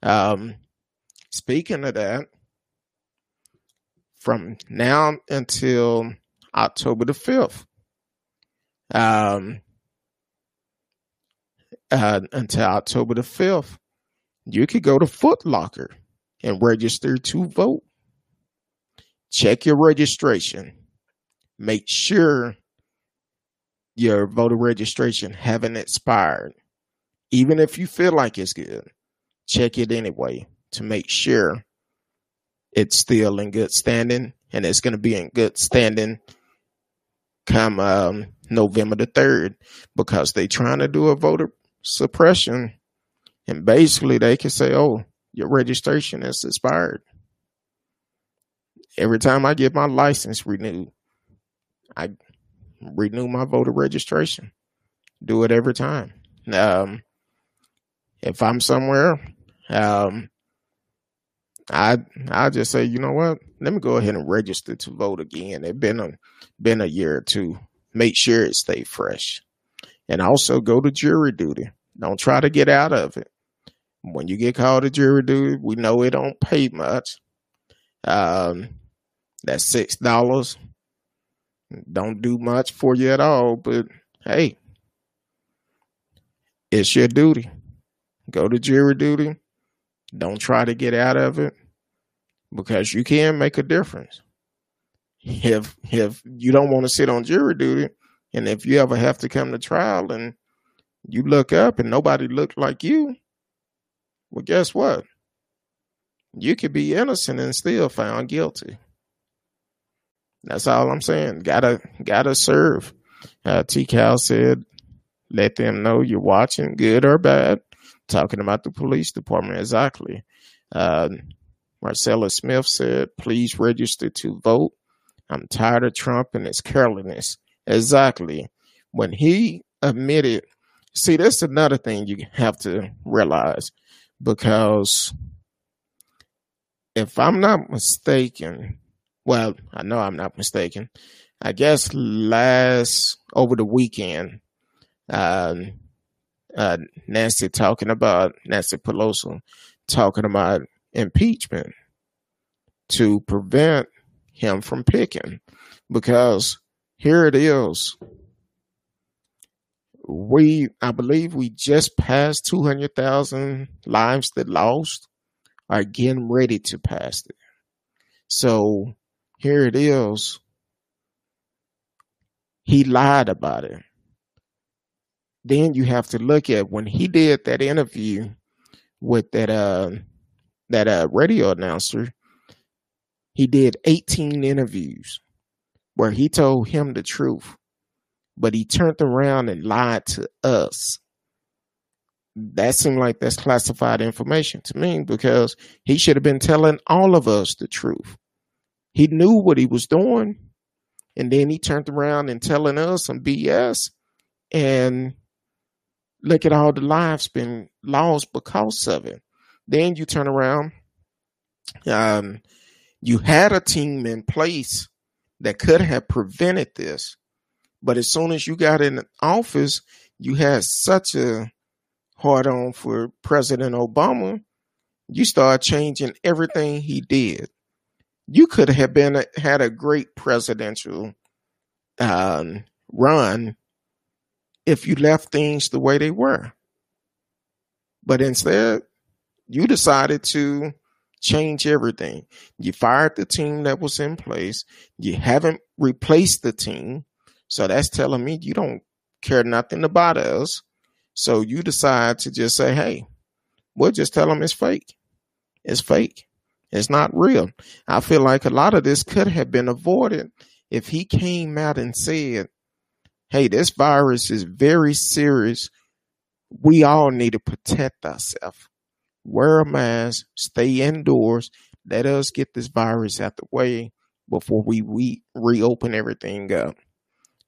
Um, speaking of that, from now until October the fifth, um, uh, until October the 5th, you could go to Foot Locker and register to vote. Check your registration. Make sure your voter registration haven't expired. Even if you feel like it's good, check it anyway to make sure it's still in good standing and it's going to be in good standing come um, November the 3rd because they're trying to do a voter suppression and basically they can say, oh, your registration is expired. Every time I get my license renewed, I renew my voter registration. Do it every time. Um, if I'm somewhere, um, I I just say, you know what? Let me go ahead and register to vote again. It's been a been a year or two. Make sure it stay fresh, and also go to jury duty. Don't try to get out of it. When you get called to jury duty, we know it don't pay much. Um, that's six dollars. Don't do much for you at all, but hey, it's your duty. Go to jury duty don't try to get out of it because you can make a difference. If if you don't want to sit on jury duty, and if you ever have to come to trial and you look up and nobody looked like you, well, guess what? You could be innocent and still found guilty. That's all I'm saying. Gotta gotta serve. Uh, T. Cal said, "Let them know you're watching, good or bad talking about the police department exactly. Uh, Marcella Smith said, please register to vote. I'm tired of Trump and his carelessness. Exactly. When he admitted, see, that's another thing you have to realize because if I'm not mistaken, well, I know I'm not mistaken. I guess last over the weekend, um, uh, Nancy talking about Nancy Pelosi talking about impeachment to prevent him from picking because here it is. We, I believe we just passed 200,000 lives that lost are getting ready to pass it. So here it is. He lied about it then you have to look at when he did that interview with that uh that uh radio announcer he did 18 interviews where he told him the truth but he turned around and lied to us. That seemed like that's classified information to me because he should have been telling all of us the truth. He knew what he was doing and then he turned around and telling us some bs and look at all the lives been lost because of it. Then you turn around, um, you had a team in place that could have prevented this, but as soon as you got in office, you had such a hard on for President Obama. You start changing everything he did. You could have been a, had a great presidential um, run if you left things the way they were. But instead, you decided to change everything. You fired the team that was in place. You haven't replaced the team. So that's telling me you don't care nothing about us. So you decide to just say, hey, we'll just tell them it's fake. It's fake. It's not real. I feel like a lot of this could have been avoided if he came out and said, hey, this virus is very serious. We all need to protect ourselves. Wear a mask, stay indoors. Let us get this virus out the way before we, we reopen everything up.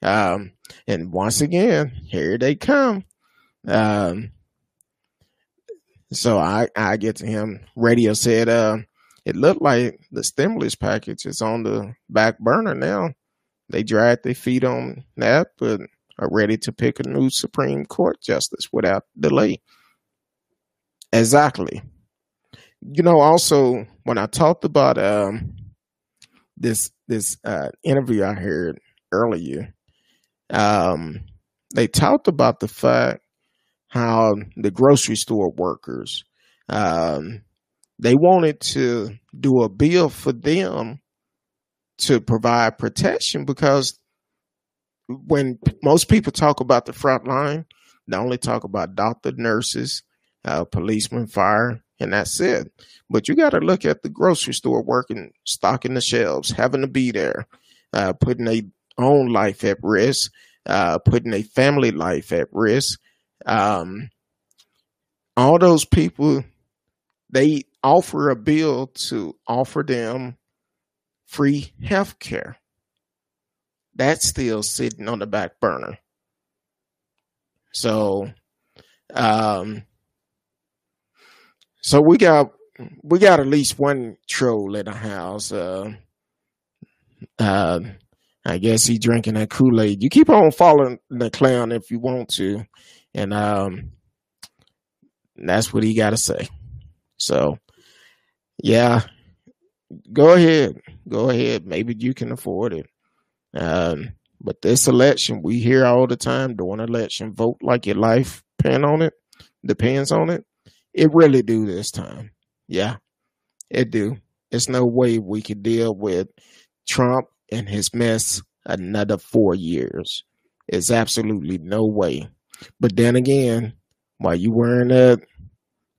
Um, and once again, here they come. Um, So I, I get to him. Radio said, uh, it looked like the stimulus package is on the back burner now. They dragged their feet on that, but are ready to pick a new Supreme Court justice without delay. Exactly. You know, also when I talked about um, this this uh, interview I heard earlier, um, they talked about the fact how the grocery store workers um, they wanted to do a bill for them to provide protection because when most people talk about the front line, they only talk about doctor, nurses, uh, policemen, fire, and that's it. But you got to look at the grocery store working, stocking the shelves, having to be there, uh, putting a own life at risk, uh, putting a family life at risk, um, all those people, they offer a bill to offer them free health care. That's still sitting on the back burner. So, um, so we got we got at least one troll in the house. Uh, uh, I guess he drinking that Kool Aid. You keep on following the clown if you want to, and um, that's what he got to say. So, yeah, go ahead, go ahead. Maybe you can afford it. Um, but this election, we hear all the time during election, vote like your life depend on it, depends on it. It really do this time. Yeah, it do. There's no way we could deal with Trump and his mess another four years. It's absolutely no way. But then again, while you wearing that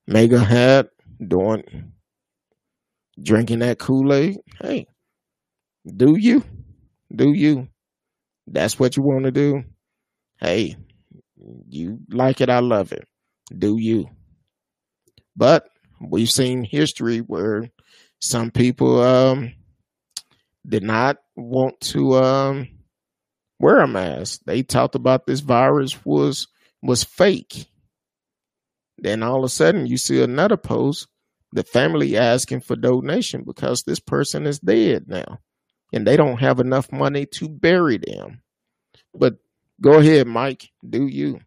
MAGA hat, doing drinking that Kool-Aid, hey, do you? Do you? That's what you want to do? Hey, you like it, I love it. Do you? But we've seen history where some people um did not want to um, wear a mask. They talked about this virus was was fake. Then all of a sudden you see another post, the family asking for donation because this person is dead now. And they don't have enough money to bury them. But go ahead, Mike, do you.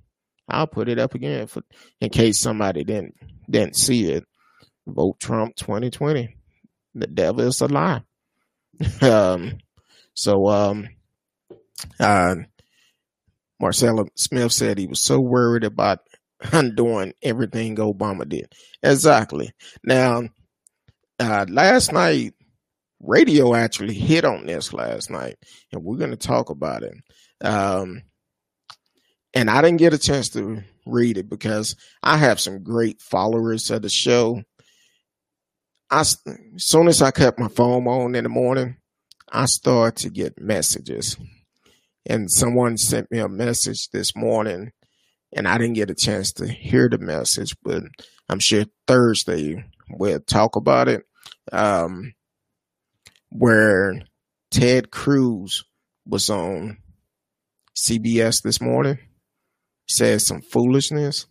I'll put it up again for in case somebody didn't didn't see it. Vote Trump 2020. The devil is a lie. um, so, um, uh, Marcella Smith said he was so worried about undoing everything Obama did. Exactly. Now, uh, last night, radio actually hit on this last night, and we're going to talk about it. Um, and I didn't get a chance to read it because I have some great followers of the show As soon as I cut my phone on in the morning, I start to get messages. And someone sent me a message this morning, and I didn't get a chance to hear the message, but I'm sure Thursday we'll talk about it. Um, where Ted Cruz was on CBS this morning, said some foolishness,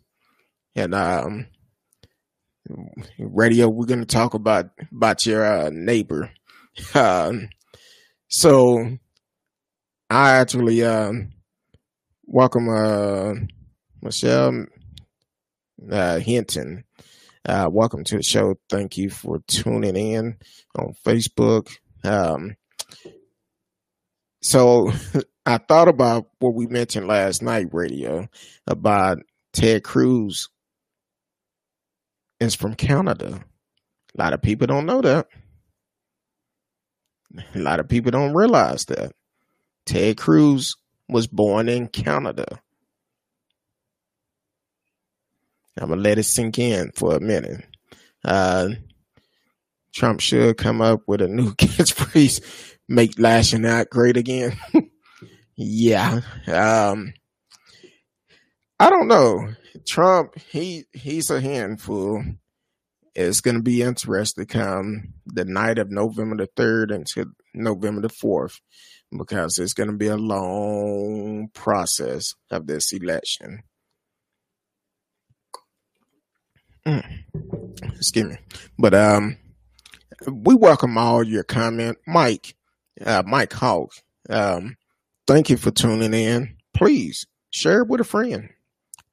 and um, radio, we're going to talk about about your uh, neighbor. Um, so I actually um, welcome uh, Michelle uh, Hinton. Uh, welcome to the show. Thank you for tuning in on Facebook. Um, so I thought about what we mentioned last night, radio, about Ted Cruz is from Canada. A lot of people don't know that. A lot of people don't realize that. Ted Cruz was born in Canada. I'm gonna let it sink in for a minute. Uh, Trump should come up with a new catchphrase: "Make lashing out great again." yeah, um, I don't know. Trump, he he's a handful. It's going to be interesting come the night of November the third until November the fourth, because it's going to be a long process of this election. Mm. Excuse me. But um, we welcome all your comment, Mike, uh, Mike Hawk. Um, thank you for tuning in. Please share it with a friend.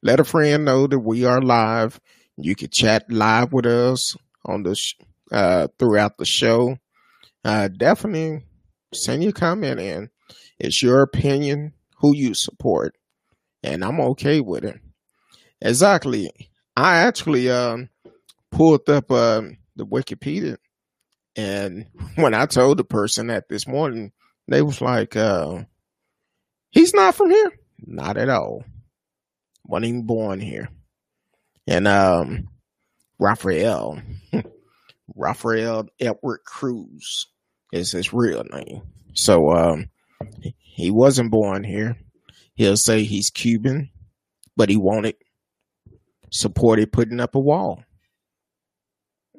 Let a friend know that we are live. You can chat live with us on the sh- uh, throughout the show. Uh, definitely send your comment in. It's your opinion, who you support, and I'm okay with it. Exactly. I actually um, pulled up uh, the Wikipedia, and when I told the person that this morning, they was like, uh, "He's not from here." Not at all. Wasn't even born here. And um, Rafael, Rafael Edward Cruz is his real name. So um, he wasn't born here. He'll say he's Cuban, but he wanted supported putting up a wall.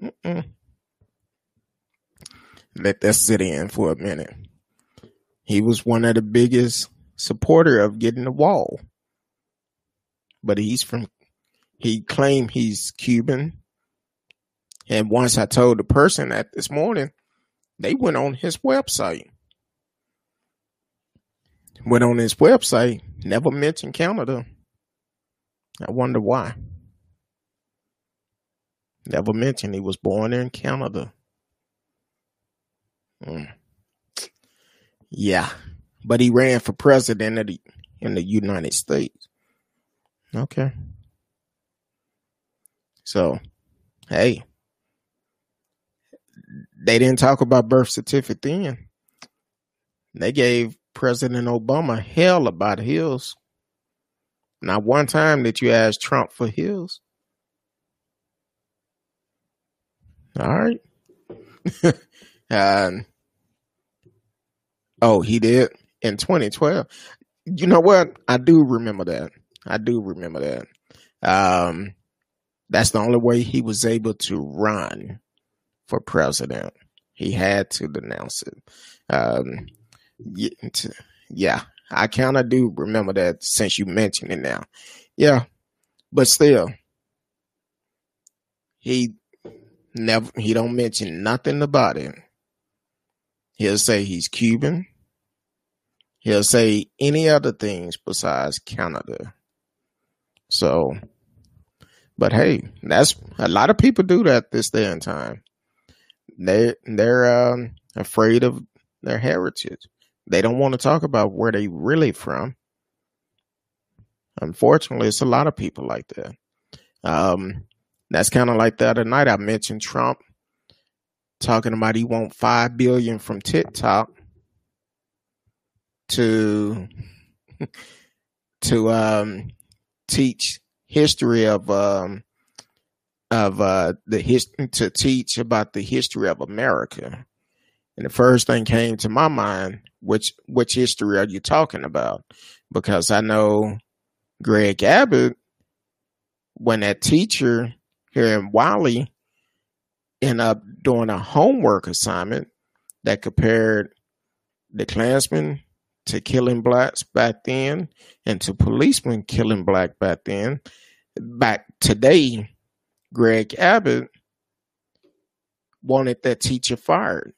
Mm-mm. Let that sit in for a minute. He was one of the biggest supporter of getting the wall, but he's from. He claimed he's Cuban, and once I told the person that this morning, they went on his website. Went on his website, never mentioned Canada. I wonder why. Never mentioned he was born in Canada. Mm. Yeah, but he ran for president in the United States. Okay. So, hey, they didn't talk about birth certificate then. They gave President Obama hell about his. Not one time did you ask Trump for his. All right. um, oh, he did in 2012. You know what? I do remember that. I do remember that. Um, that's the only way he was able to run for president. He had to denounce it. Um, yeah, I kind of do remember that since you mentioned it now. Yeah, but still, he never he don't mention nothing about it. He'll say he's Cuban. He'll say any other things besides Canada. So, but hey, that's a lot of people do that this day and time. They they're um, afraid of their heritage. They don't want to talk about where they really from. Unfortunately, it's a lot of people like that. Um, that's kind of like the other night I mentioned Trump talking about he want five billion from TikTok to to um, teach history of um, of uh, the his to teach about the history of America. And the first thing came to my mind, which which history are you talking about? Because I know Greg Abbott, when that teacher here in Wylie ended up doing a homework assignment that compared the Klansmen to killing blacks back then and to policemen killing black back then. Back today, Greg Abbott wanted that teacher fired.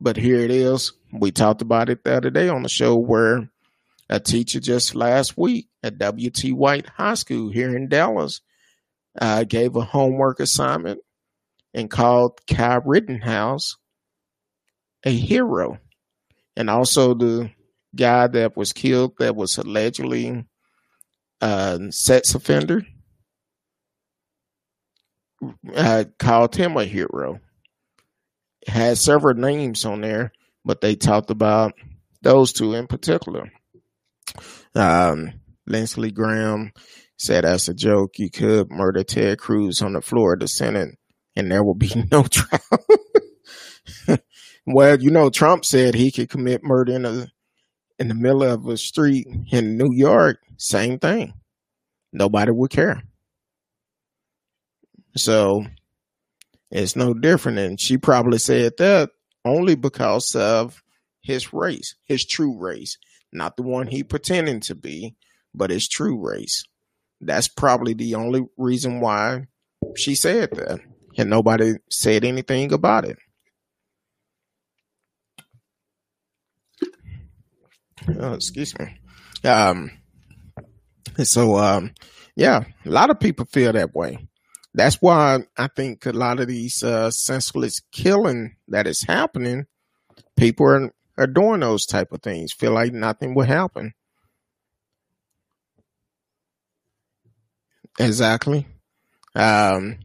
But here it is. We talked about it the other day on the show where a teacher just last week at W.T. White High School here in Dallas uh, gave a homework assignment and called Kyle Rittenhouse a hero. And also the guy that was killed that was allegedly a sex offender uh, called him a hero. Had several names on there, but they talked about those two in particular. Um, Lindsey Graham said as a joke, you could murder Ted Cruz on the floor of the Senate and there will be no trial. well, you know, Trump said he could commit murder in a in the middle of a street in New York. Same thing. Nobody would care. So it's no different. And she probably said that only because of his race, his true race, not the one he pretending to be, but his true race. That's probably the only reason why she said that. and nobody said anything about it. Oh, excuse me. Um, so, um, yeah, a lot of people feel that way. That's why I think a lot of these uh, senseless killing that is happening, people are, are doing those type of things. Feel like nothing will happen. Exactly. Um,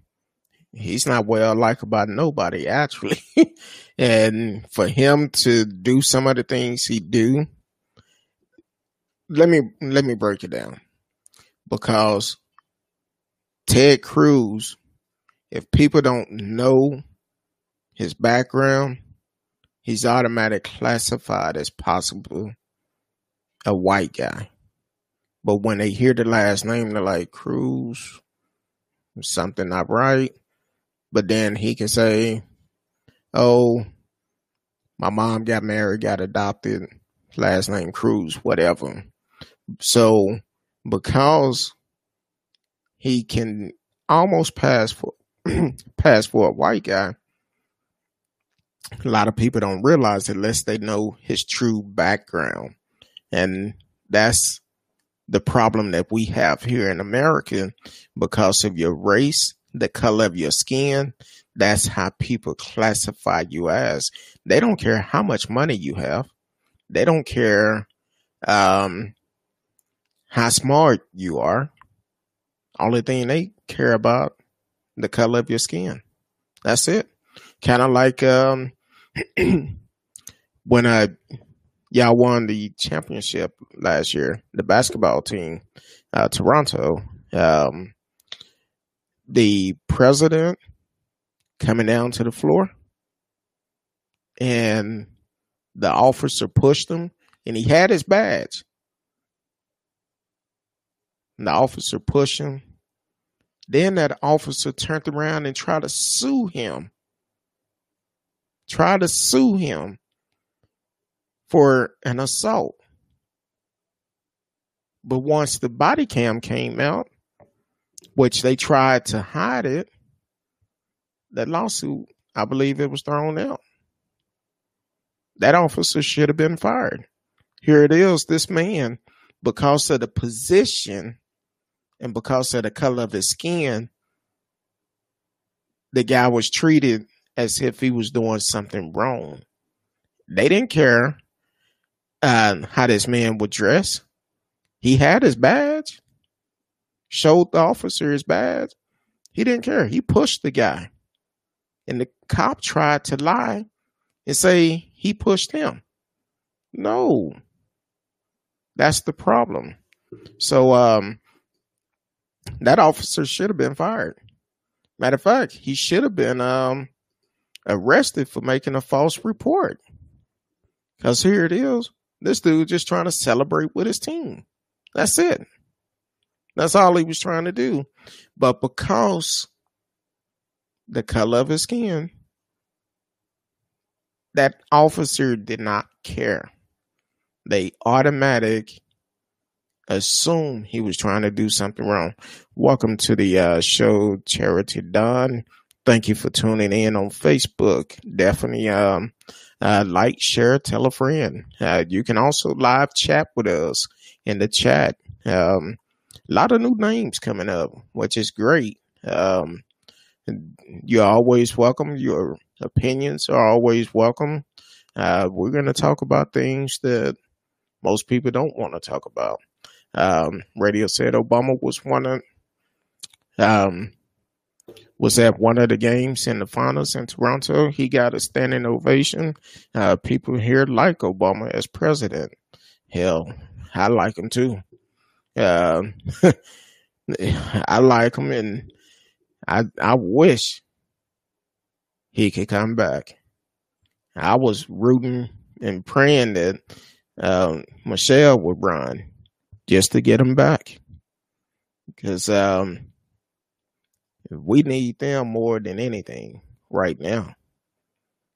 he's not well liked about nobody actually, and for him to do some of the things he do, let me let me break it down because Ted Cruz, if people don't know his background, he's automatically classified as possible a white guy. But when they hear the last name, they're like Cruz, something not right. But then he can say, "Oh, my mom got married, got adopted, last name Cruz, whatever." So because he can almost pass for pass for a white guy, a lot of people don't realize it unless they know his true background. And that's the problem that we have here in America because of your race, the color of your skin. That's how people classify you as. They don't care how much money you have. They don't care um, how smart you are. Only thing they care about the color of your skin. That's it. Kind of like um, when I y'all won the championship last year, the basketball team, uh, Toronto. Um, the president coming down to the floor, and the officer pushed him, and he had his badge. The officer pushed him. Then that officer turned around and tried to sue him. Tried to sue him for an assault. But once the body cam came out, which they tried to hide it, that lawsuit, I believe it was thrown out. That officer should have been fired. Here it is, this man, because of the position and because of the color of his skin, the guy was treated as if he was doing something wrong. They didn't care uh, how this man would dress. He had his badge, showed the officer his badge. He didn't care. He pushed the guy. And the cop tried to lie and say he pushed him. No. That's the problem. So um that officer should have been fired. Matter of fact, he should have been um, arrested for making a false report. Because here it is. This dude just trying to celebrate with his team. That's it. That's all he was trying to do. But because the color of his skin, that officer did not care. They automatic assume he was trying to do something wrong. Welcome to the uh, show, Charity Don. Thank you for tuning in on Facebook. Definitely um, uh, like, share, tell a friend. Uh, you can also live chat with us in the chat. Um, a lot of new names coming up, which is great. Um, you're always welcome. Your opinions are always welcome. Uh, we're going to talk about things that most people don't want to talk about. Um, radio said Obama was one of um, was at one of the games in the finals in Toronto. He got a standing ovation. Uh, people here like Obama as president. Hell, I like him too. Uh, I like him, and I I wish he could come back. I was rooting and praying that uh, Michelle would run just to get them back. Because um, we need them more than anything right now.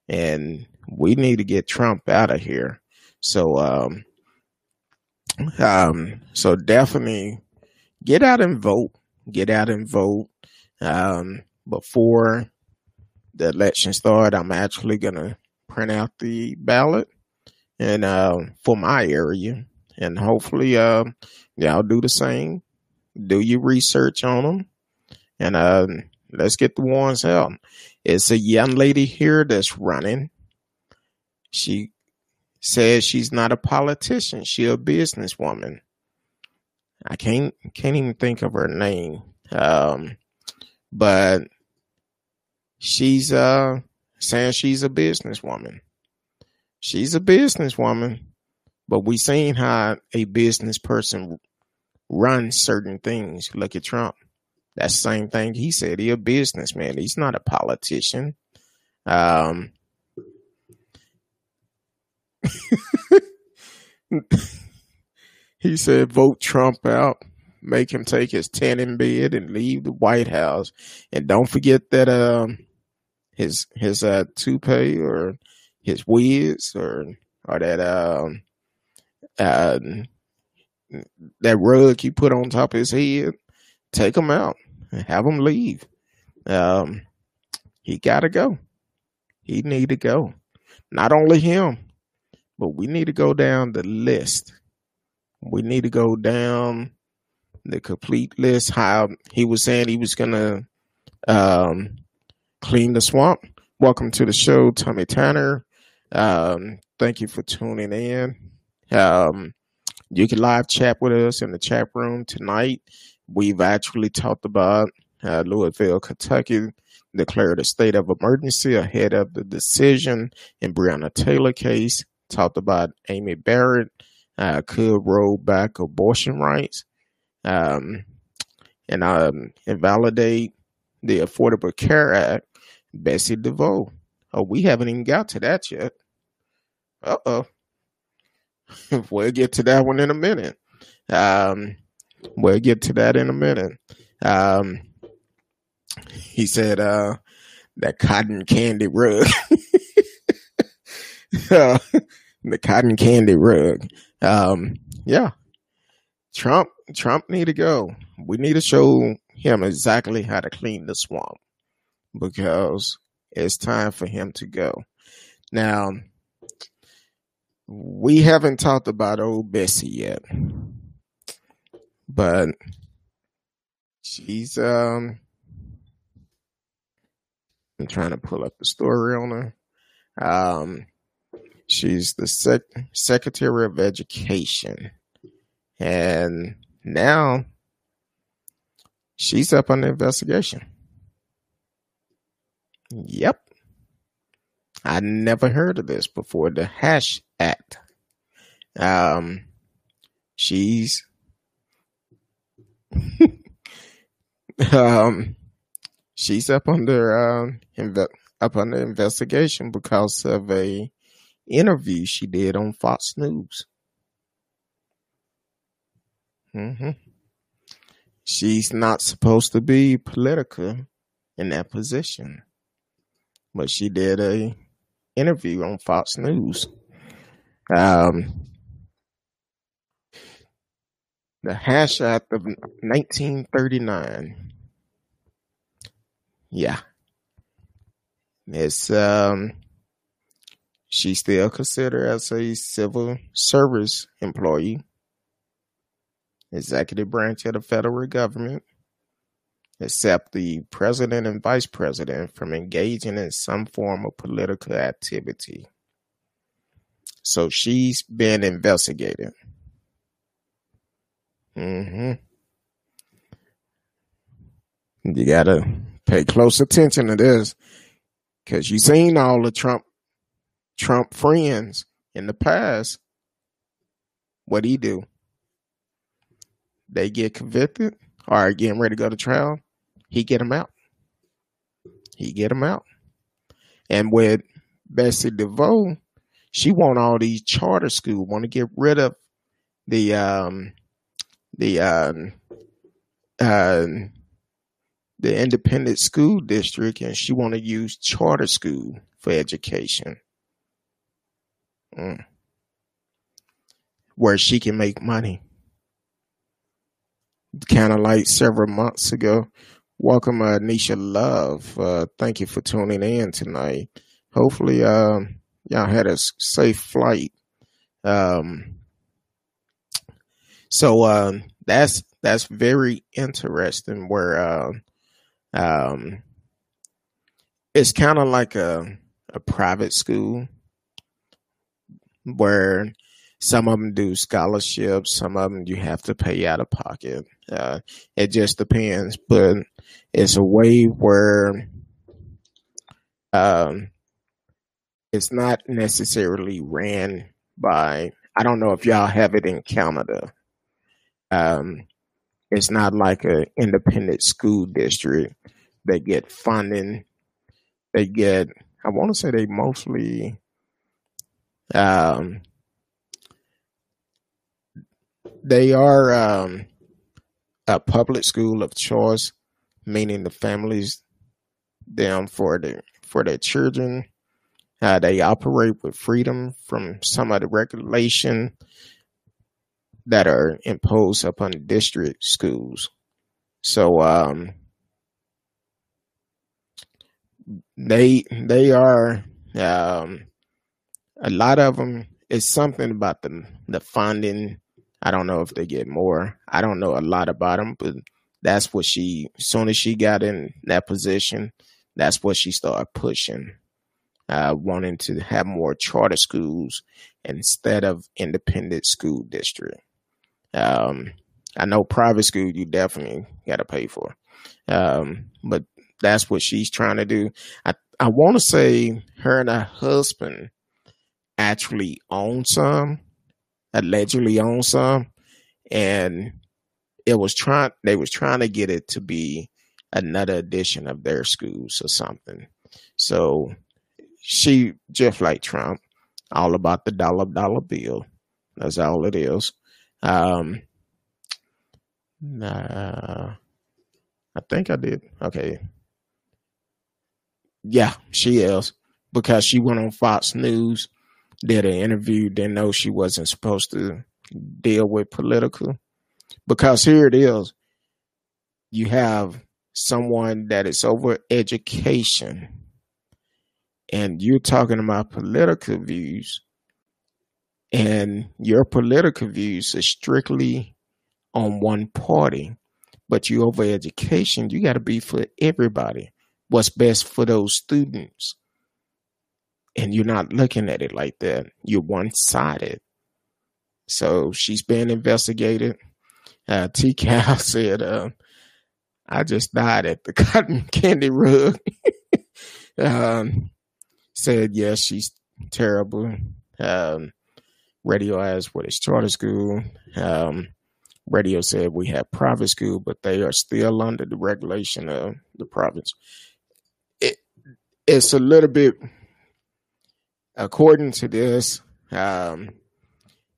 And we need to get Trump out of here. So, um, um, so definitely get out and vote. Get out and vote um, before the election started, I'm actually gonna print out the ballot and uh, for my area, and hopefully, uh, y'all do the same. Do your research on them, and uh, let's get the ones out. It's a young lady here that's running. She says she's not a politician; she a businesswoman. I can't can't even think of her name. Um, but she's uh saying she's a businesswoman. She's a businesswoman, but we seen how a business person runs certain things. Look at Trump. That's the same thing he said. He a businessman. He's not a politician. Um, he said, vote Trump out, make him take his tent in bed and leave the White House. And don't forget that, um, his, his, uh, toupee or his wigs or, or that, um, uh, that rug he put on top of his head, take him out and have him leave. Um, he got to go. He need to go. Not only him, but we need to go down the list. We need to go down the complete list. How he was saying he was gonna um, clean the swamp. Welcome to the show, Tommy Tanner. Um, thank you for tuning in. Um, you can live chat with us in the chat room tonight. We've actually talked about uh, Louisville, Kentucky declared a state of emergency ahead of the decision in Breonna Taylor case. Talked about Amy Barrett uh, could roll back abortion rights um, and um, invalidate the Affordable Care Act. Bessie DeVos. Oh, we haven't even got to that yet. Uh oh. we'll get to that one in a minute. Um, we'll get to that in a minute. Um, he said, uh, that cotton candy rug. uh, the cotton candy rug. Um, yeah. Trump, Trump need to go. We need to show him exactly how to clean the swamp because it's time for him to go. Now, we haven't talked about old Bessie yet, but she's um I'm trying to pull up the story on her. Um she's the sec- Secretary of Education. And now she's up on the investigation. Yep. I never heard of this before. The Hatch Act. Um, she's um, she's up under um, inve- up under investigation because of a interview she did on Fox News. Mm-hmm. She's not supposed to be political in that position, but she did a interview on Fox News. Um, the Hatch Act of 1939. Yeah. It's, um, she's still considered as a civil service employee, executive branch of the federal government, except the president and vice president from engaging in some form of political activity. So she's been investigated. Mm-hmm. You gotta pay close attention to this, cause you seen all the Trump Trump friends in the past. What he do? They get convicted or getting ready to go to trial. He get them out. He get them out. And with Bessie DeVos, she want all these charter schools, want to get rid of the um the um uh, the independent school district and she want to use charter school for education. Mm. Where she can make money. Kind of like several months ago welcome, uh, Nisha Love. Uh, thank you for tuning in tonight. Hopefully, uh, y'all had a safe flight. Um, so uh, that's that's very interesting. Where uh, um, it's kind of like a a private school where some of them do scholarships, some of them you have to pay out of pocket. Uh, it just depends, but it's a way where um, it's not necessarily ran by. I don't know if y'all have it in Canada. Um, it's not like an independent school district. They get funding. They get. I want to say they mostly. Um, they are um, a public school of choice, meaning the families them for the for their children. Uh, they operate with freedom from some of the regulation that are imposed upon district schools. So um, they they are um, a lot of them. It's something about the the funding I don't know if they get more. I don't know a lot about them, but that's what she. As soon as she got in that position, that's what she started pushing, uh, wanting to have more charter schools instead of independent school district. Um, I know private school you definitely got to pay for, um, but that's what she's trying to do. I I want to say her and her husband actually own some allegedly own some, and it was trying. They was trying to get it to be another edition of their schools or something. So she just like Trump, all about the dollar dollar bill. That's all it is. Um, uh, I think I did. Okay. Yeah, she is because she went on Fox News did an interview, didn't know she wasn't supposed to deal with political. Because here it is. You have someone that is over education and you're talking about political views and your political views are strictly on one party but you over education you got to be for everybody what's best for those students and you're not looking at it like that. You're one sided. So she's being investigated. Uh, T. Cal said, uh, I just died at the cotton candy rug. um, said, yes, she's terrible. Um, radio asked what is charter school. Um, radio said we have private school, but they are still under the regulation of the province. It, it's a little bit according to this, um,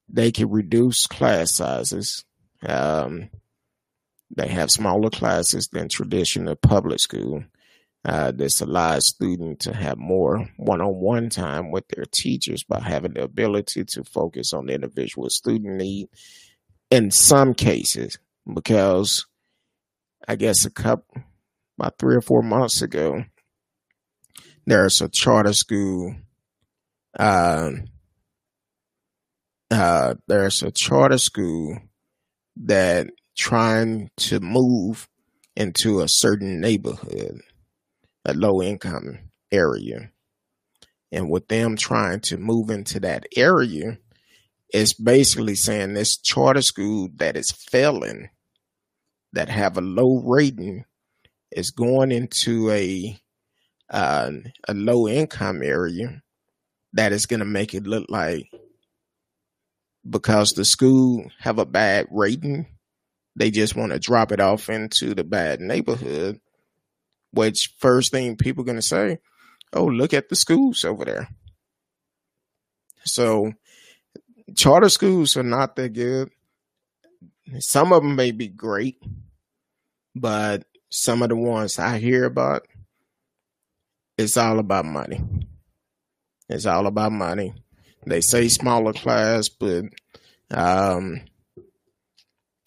they can reduce class sizes. Um, they have smaller classes than traditional public school. Uh, this allows students to have more one-on-one time with their teachers by having the ability to focus on the individual student need. In some cases, because I guess a couple, about three or four months ago, there's a charter school um, uh, there's a charter school that trying to move into a certain neighborhood, a low income area. And with them trying to move into that area, it's basically saying this charter school that is failing, that have a low rating, is going into a uh, a low income area that is going to make it look like because the school have a bad rating, they just want to drop it off into the bad neighborhood. Which first thing people going to say, "Oh, look at the schools over there." So, charter schools are not that good. Some of them may be great, but some of the ones I hear about, it's all about money. It's all about money. They say smaller class, but um,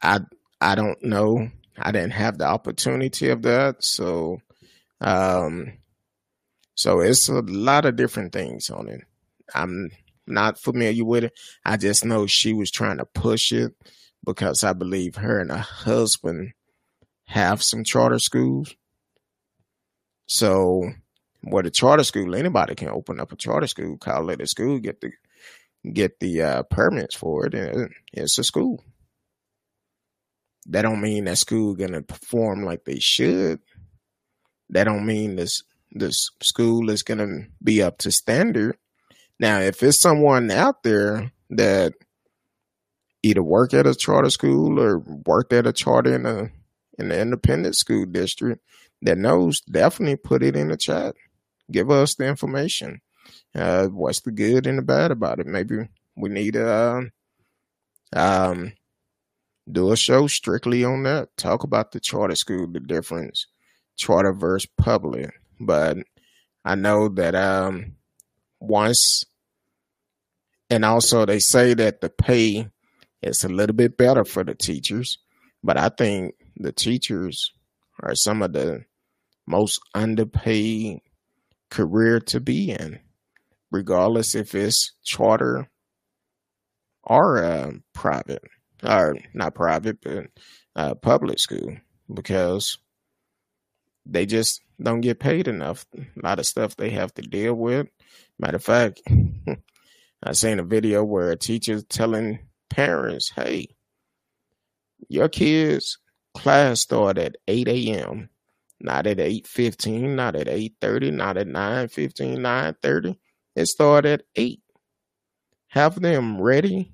I I don't know I didn't have the opportunity of that. So, um, so it's a lot of different things on it. I'm not familiar with it. I just know she was trying to push it because I believe her and her husband have some charter schools. So, what a charter school, anybody can open up a charter school, call it a school, get the get the uh, permits for it, and it's a school. That don't mean that school gonna perform like they should. That don't mean this this school is gonna be up to standard. Now, if it's someone out there that either work at a charter school or worked at a charter in a in the independent school district that knows, definitely put it in the chat. Give us the information. Uh, what's the good and the bad about it? Maybe we need to uh, um, do a show strictly on that. Talk about the charter school, the difference, charter versus public. But I know that um, once, and also they say that the pay is a little bit better for the teachers, but I think the teachers are some of the most underpaid career to be in, regardless if it's charter or uh, private, or not private, but uh, public school, because they just don't get paid enough. A lot of stuff they have to deal with. Matter of fact, I seen a video where a teacher's telling parents, "Hey, your kids' class start at 8 a.m not at 8.15, not at 8.30, not at 9.15, 9.30. It started at 8. Have them ready,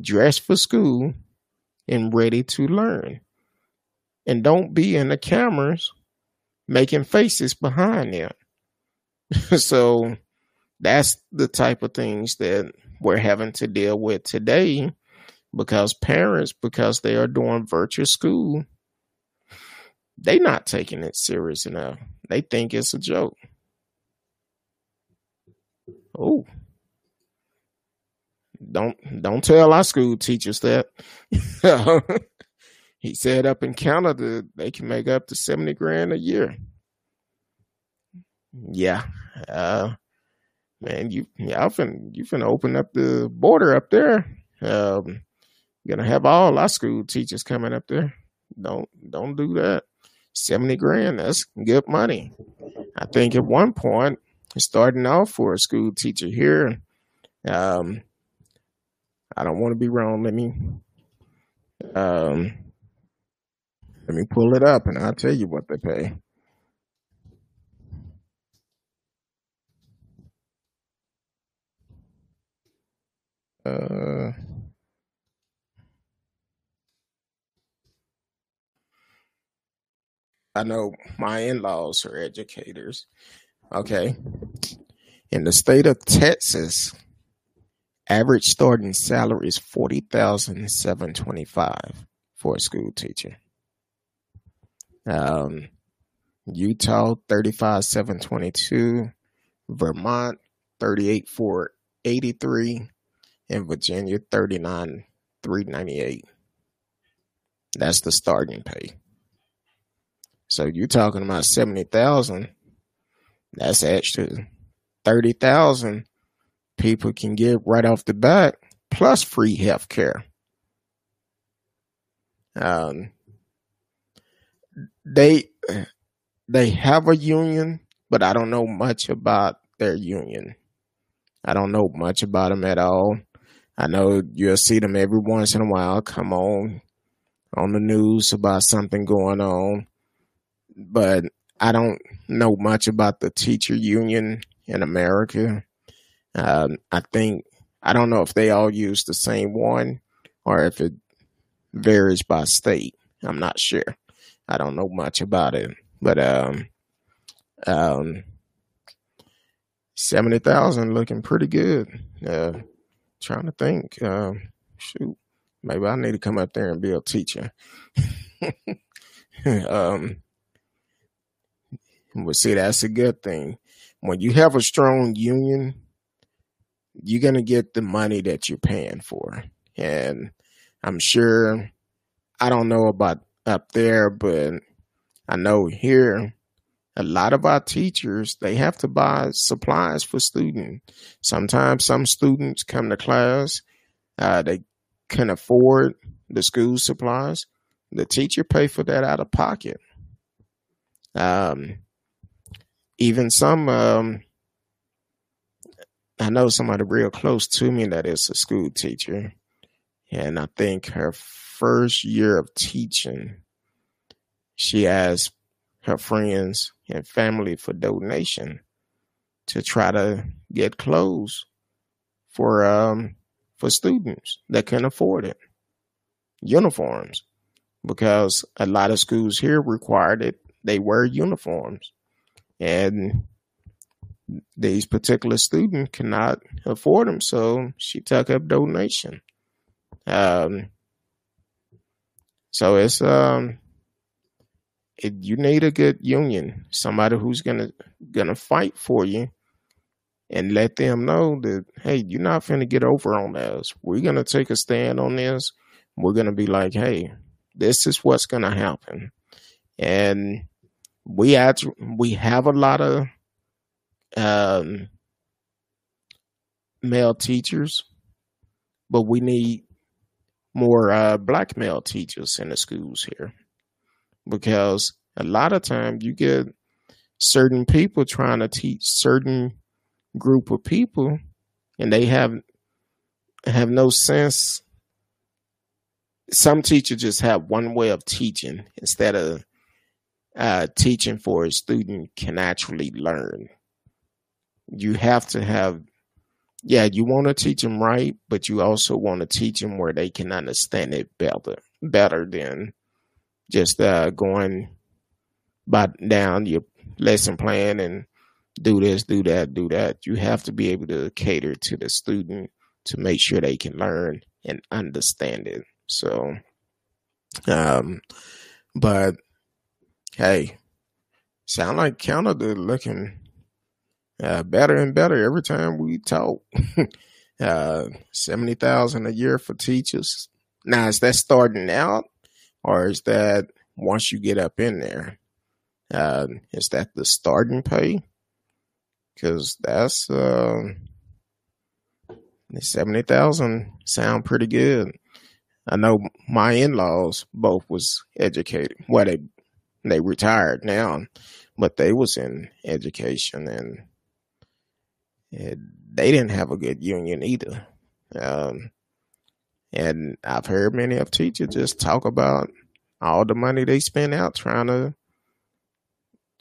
dressed for school, and ready to learn. And don't be in the cameras making faces behind them. so that's the type of things that we're having to deal with today because parents, because they are doing virtual school, they not taking it serious enough. They think it's a joke. Oh. Don't don't tell our school teachers that. he said up in Canada they can make up to 70 grand a year. Yeah. Uh man, you y'all you finna open up the border up there. Um gonna have all our school teachers coming up there. Don't don't do that. 70 grand, that's good money. I think at one point, starting off for a school teacher here, um, I don't want to be wrong. Let me, um, let me pull it up and I'll tell you what they pay. Uh, I know my in laws are educators. Okay. In the state of Texas, average starting salary is forty thousand seven twenty five for a school teacher. Um, Utah thirty five seven twenty two, Vermont thirty eight four eighty three, and Virginia thirty nine three ninety eight. That's the starting pay. So you're talking about seventy thousand. That's extra thirty thousand people can get right off the bat, plus free health care. Um, they they have a union, but I don't know much about their union. I don't know much about them at all. I know you'll see them every once in a while come on on the news about something going on but I don't know much about the teacher union in America. Um, I think I don't know if they all use the same one or if it varies by state. I'm not sure. I don't know much about it, but um, um, seventy thousand looking pretty good. Uh, trying to think. Um, shoot, maybe I need to come up there and be a teacher. um, but see, that's a good thing. When you have a strong union, you're to get the money that you're paying for. And I'm sure I don't know about up there, but I know here a lot of our teachers they have to buy supplies for students. Sometimes some students come to class, uh, they can afford the school supplies. The teacher pay for that out of pocket. Um, even some, um, I know somebody real close to me that is a school teacher, and I think her first year of teaching, she asked her friends and family for donation to try to get clothes for um for students that can afford it. Uniforms. Because a lot of schools here required it. They wear uniforms. And these particular students cannot afford them so she took up donation um so it's um it, you need a good union, somebody who's gonna gonna fight for you, and let them know that hey, you're not gonna get over on us. We're gonna take a stand on this. We're gonna be like, hey, this is what's gonna happen, and we actually we have a lot of um, male teachers, but we need more uh, black male teachers in the schools here. Because a lot of times you get certain people trying to teach certain group of people and they have have no sense. Some teachers just have one way of teaching instead of uh, teaching for a student can actually learn. You have to have yeah you want to teach them right but you also want to teach them where they can understand it better better than just uh, going by down your lesson plan and do this, do that, do that. You have to be able to cater to the student to make sure they can learn and understand it. So, um, but hey, sound like Canada looking uh, better and better every time we talk. uh, seventy thousand a year for teachers. Now is that starting out? or is that once you get up in there, uh, is that the starting pay? Because that's uh, seventy thousand sound pretty good. I know my in laws both was educated. Well, they they retired now, but they was in education and, they didn't have a good union either. Um, and I've heard many of teachers just talk about all the money they spend out trying to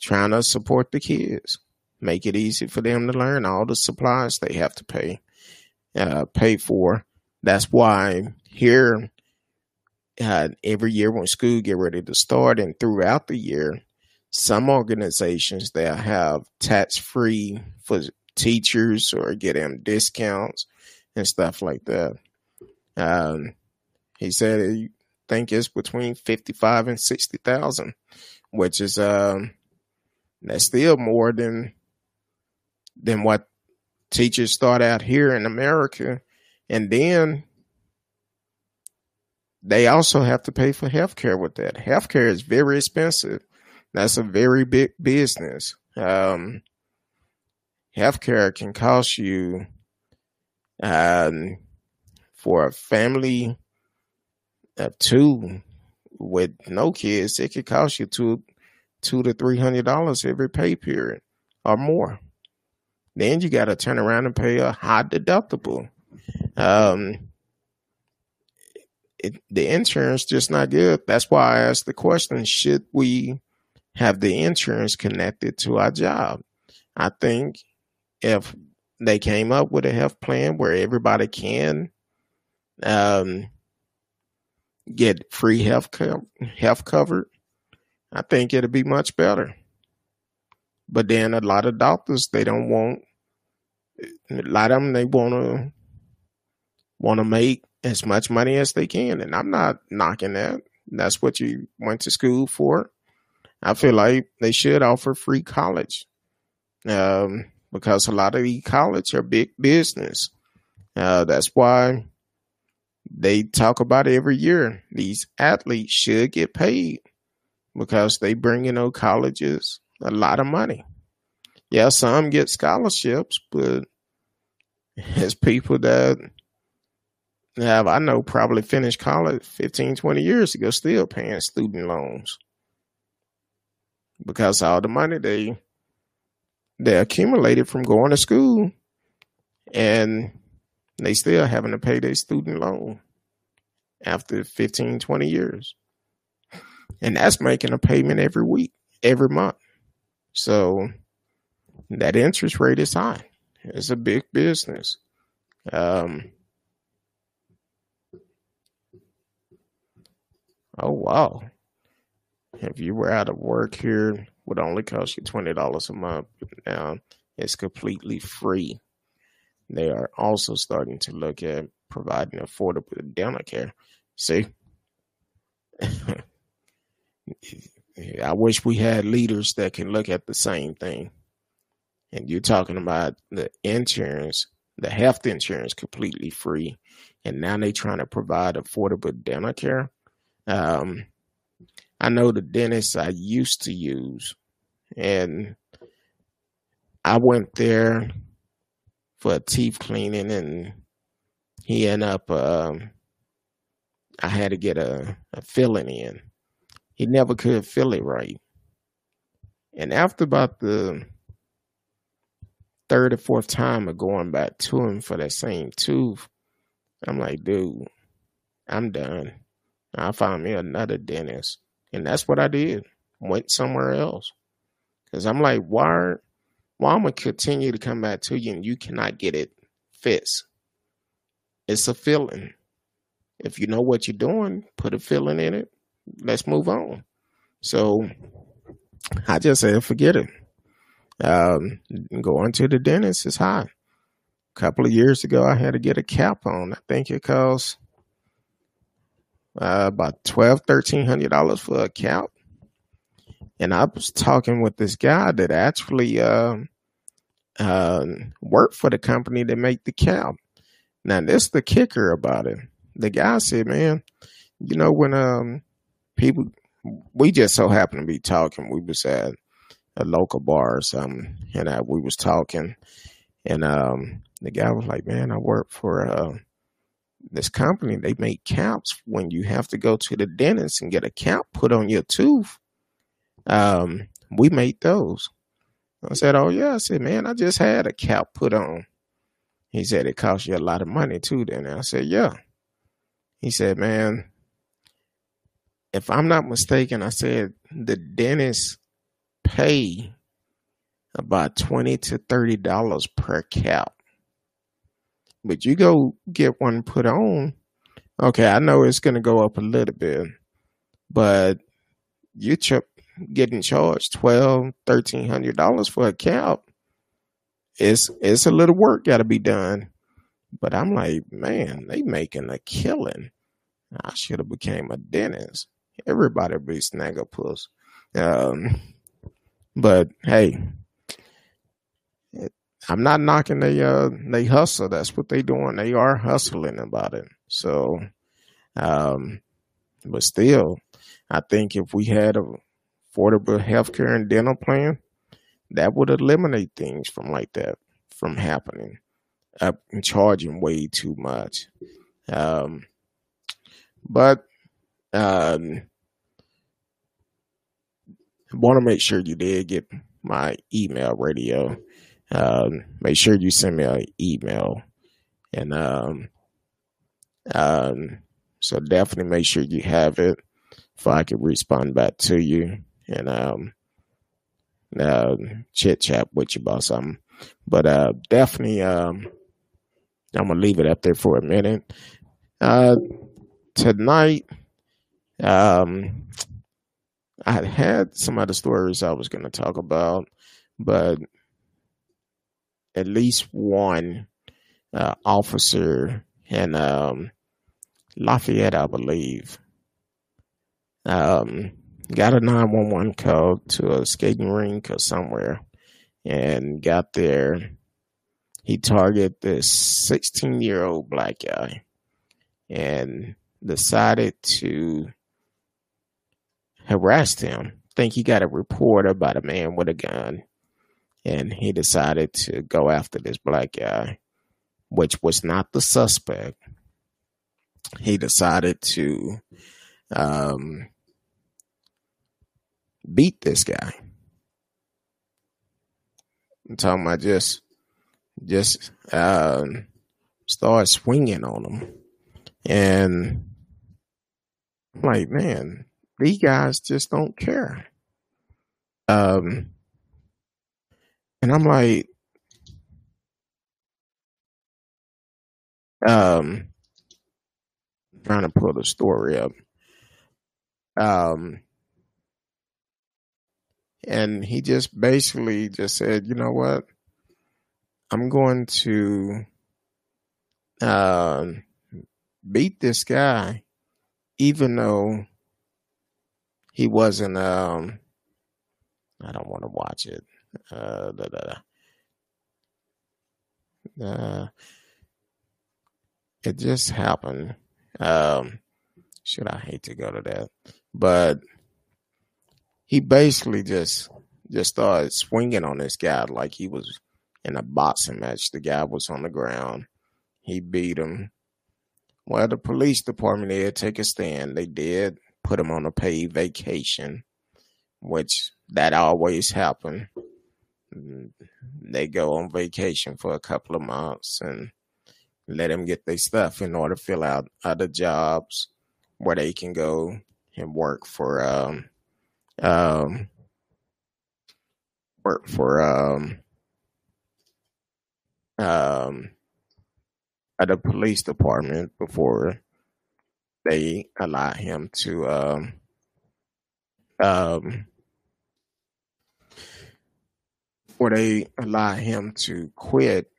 trying to support the kids, make it easy for them to learn all the supplies they have to pay uh, pay for. That's why here uh, every year when school get ready to start and throughout the year, some organizations that have tax free for teachers or get them discounts and stuff like that. Um, he said he think it's between fifty five and sixty thousand, which is um that's still more than than what teachers start out here in America, and then they also have to pay for health care with that. Health care is very expensive. That's a very big business. Um, health care can cost you um, for a family of two with no kids, it could cost you two two to three hundred dollars every pay period or more. Then you got to turn around and pay a high deductible. Um, it, the insurance just not good. That's why I asked the question: Should we have the insurance connected to our job? I think if they came up with a health plan where everybody can um, get free health co- health covered, I think it'd be much better. But then a lot of doctors they don't want a lot of them they want to want to make as much money as they can, and I'm not knocking that. That's what you went to school for. I feel like they should offer free college, um, because a lot of the college are big business. Uh, that's why they talk about it every year. These athletes should get paid because they bring in those colleges a lot of money. Yeah, some get scholarships, but it's people that have, I know, probably finished college 15, 20 years ago, still paying student loans because all the money they they accumulated from going to school and they still having to pay their student loan after 15, 20 years. And that's making a payment every week, every month. So that interest rate is high. It's a big business. Um, oh wow! If you were out of work here, would only cost you twenty dollars a month. Now it's completely free. They are also starting to look at providing affordable dental care. See, I wish we had leaders that can look at the same thing. And you're talking about the insurance, the health insurance completely free. And now they're trying to provide affordable dental care. Um, I know the dentist I used to use, and I went there for a teeth cleaning, and he ended up, um, I had to get a, a filling in he never could fill it right. And after about the third or fourth time of going back to him for that same tooth, I'm like, dude, I'm done. I found me another dentist. And that's what I did. Went somewhere else. Because I'm like, why, why am I going to continue to come back to you and you cannot get it fixed? It's a feeling. If you know what you're doing, put a feeling in it let's move on. So I just said, forget it. Um, going to the dentist is high. A couple of years ago, I had to get a cap on. I think it costs uh, about twelve, thirteen hundred dollars for a cap. And I was talking with this guy that actually uh, uh, worked for the company that make the cap. Now, this the kicker about it. The guy said, "Man, you know when um people we just so happened to be talking. We was at a local bar or something, and uh, we was talking, and um, the guy was like, "Man, I work for uh, this company. They make caps when you have to go to the dentist and get a cap put on your tooth. Um, we made those." I said, "Oh yeah." I said, "Man, I just had a cap put on." He said, "It cost you a lot of money too." Then I said, "Yeah." He said, "Man." if I'm not mistaken, I said the dentist pay about twenty to thirty dollars per cap. But you go get one put on, okay, I know it's gonna go up a little bit, but you ch- getting charged twelve, thirteen hundred dollars for a cap. It's it's a little work gotta be done. But I'm like, man, they making a killing. I should have became a dentist everybody be snaggerpuss. Um, but hey, I'm not knocking they uh they hustle. That's what they doing. They are hustling about it. So, um, but still, I think if we had a affordable healthcare and dental plan, that would eliminate things from like that from happening. Up and charging way too much. Um, but um, want to make sure you did get my email radio. Um, make sure you send me an email. And um, um, so definitely make sure you have it if I can respond back to you and um, uh, chit chat with you about something. But uh, definitely, um, I'm gonna leave it up there for a minute. Uh, tonight, um, I had some other stories I was to talk about, but at least one uh, officer in um, Lafayette, I believe, um, got a 911 call to a skating rink or somewhere and got there. He targeted this 16 year old black guy and decided to harass him. Think he got a report about a man with a gun, and he decided to go after this black guy, which was not the suspect. He decided to um, beat this guy. I'm talking about just just um, start swinging on him, and I'm like, man, these guys just don't care. Um, and I'm like, um, trying to pull the story up. Um, and he just basically just said, you know what? I'm going to uh, beat this guy, even though he wasn't. Um, I don't want to watch it. Uh, da, da, da. Uh, it just happened. Um, should I hate to go to that, but he basically just just started swinging on this guy like he was in a boxing match. The guy was on the ground. He beat him. Well, the police department did take a stand. They did put him on a paid vacation, which that always happened. They go on vacation for a couple of months and let them get their stuff in order to fill out other jobs where they can go and work for um, um, work for um, um, at the police department before they allow him to um, um, before they allow him to quit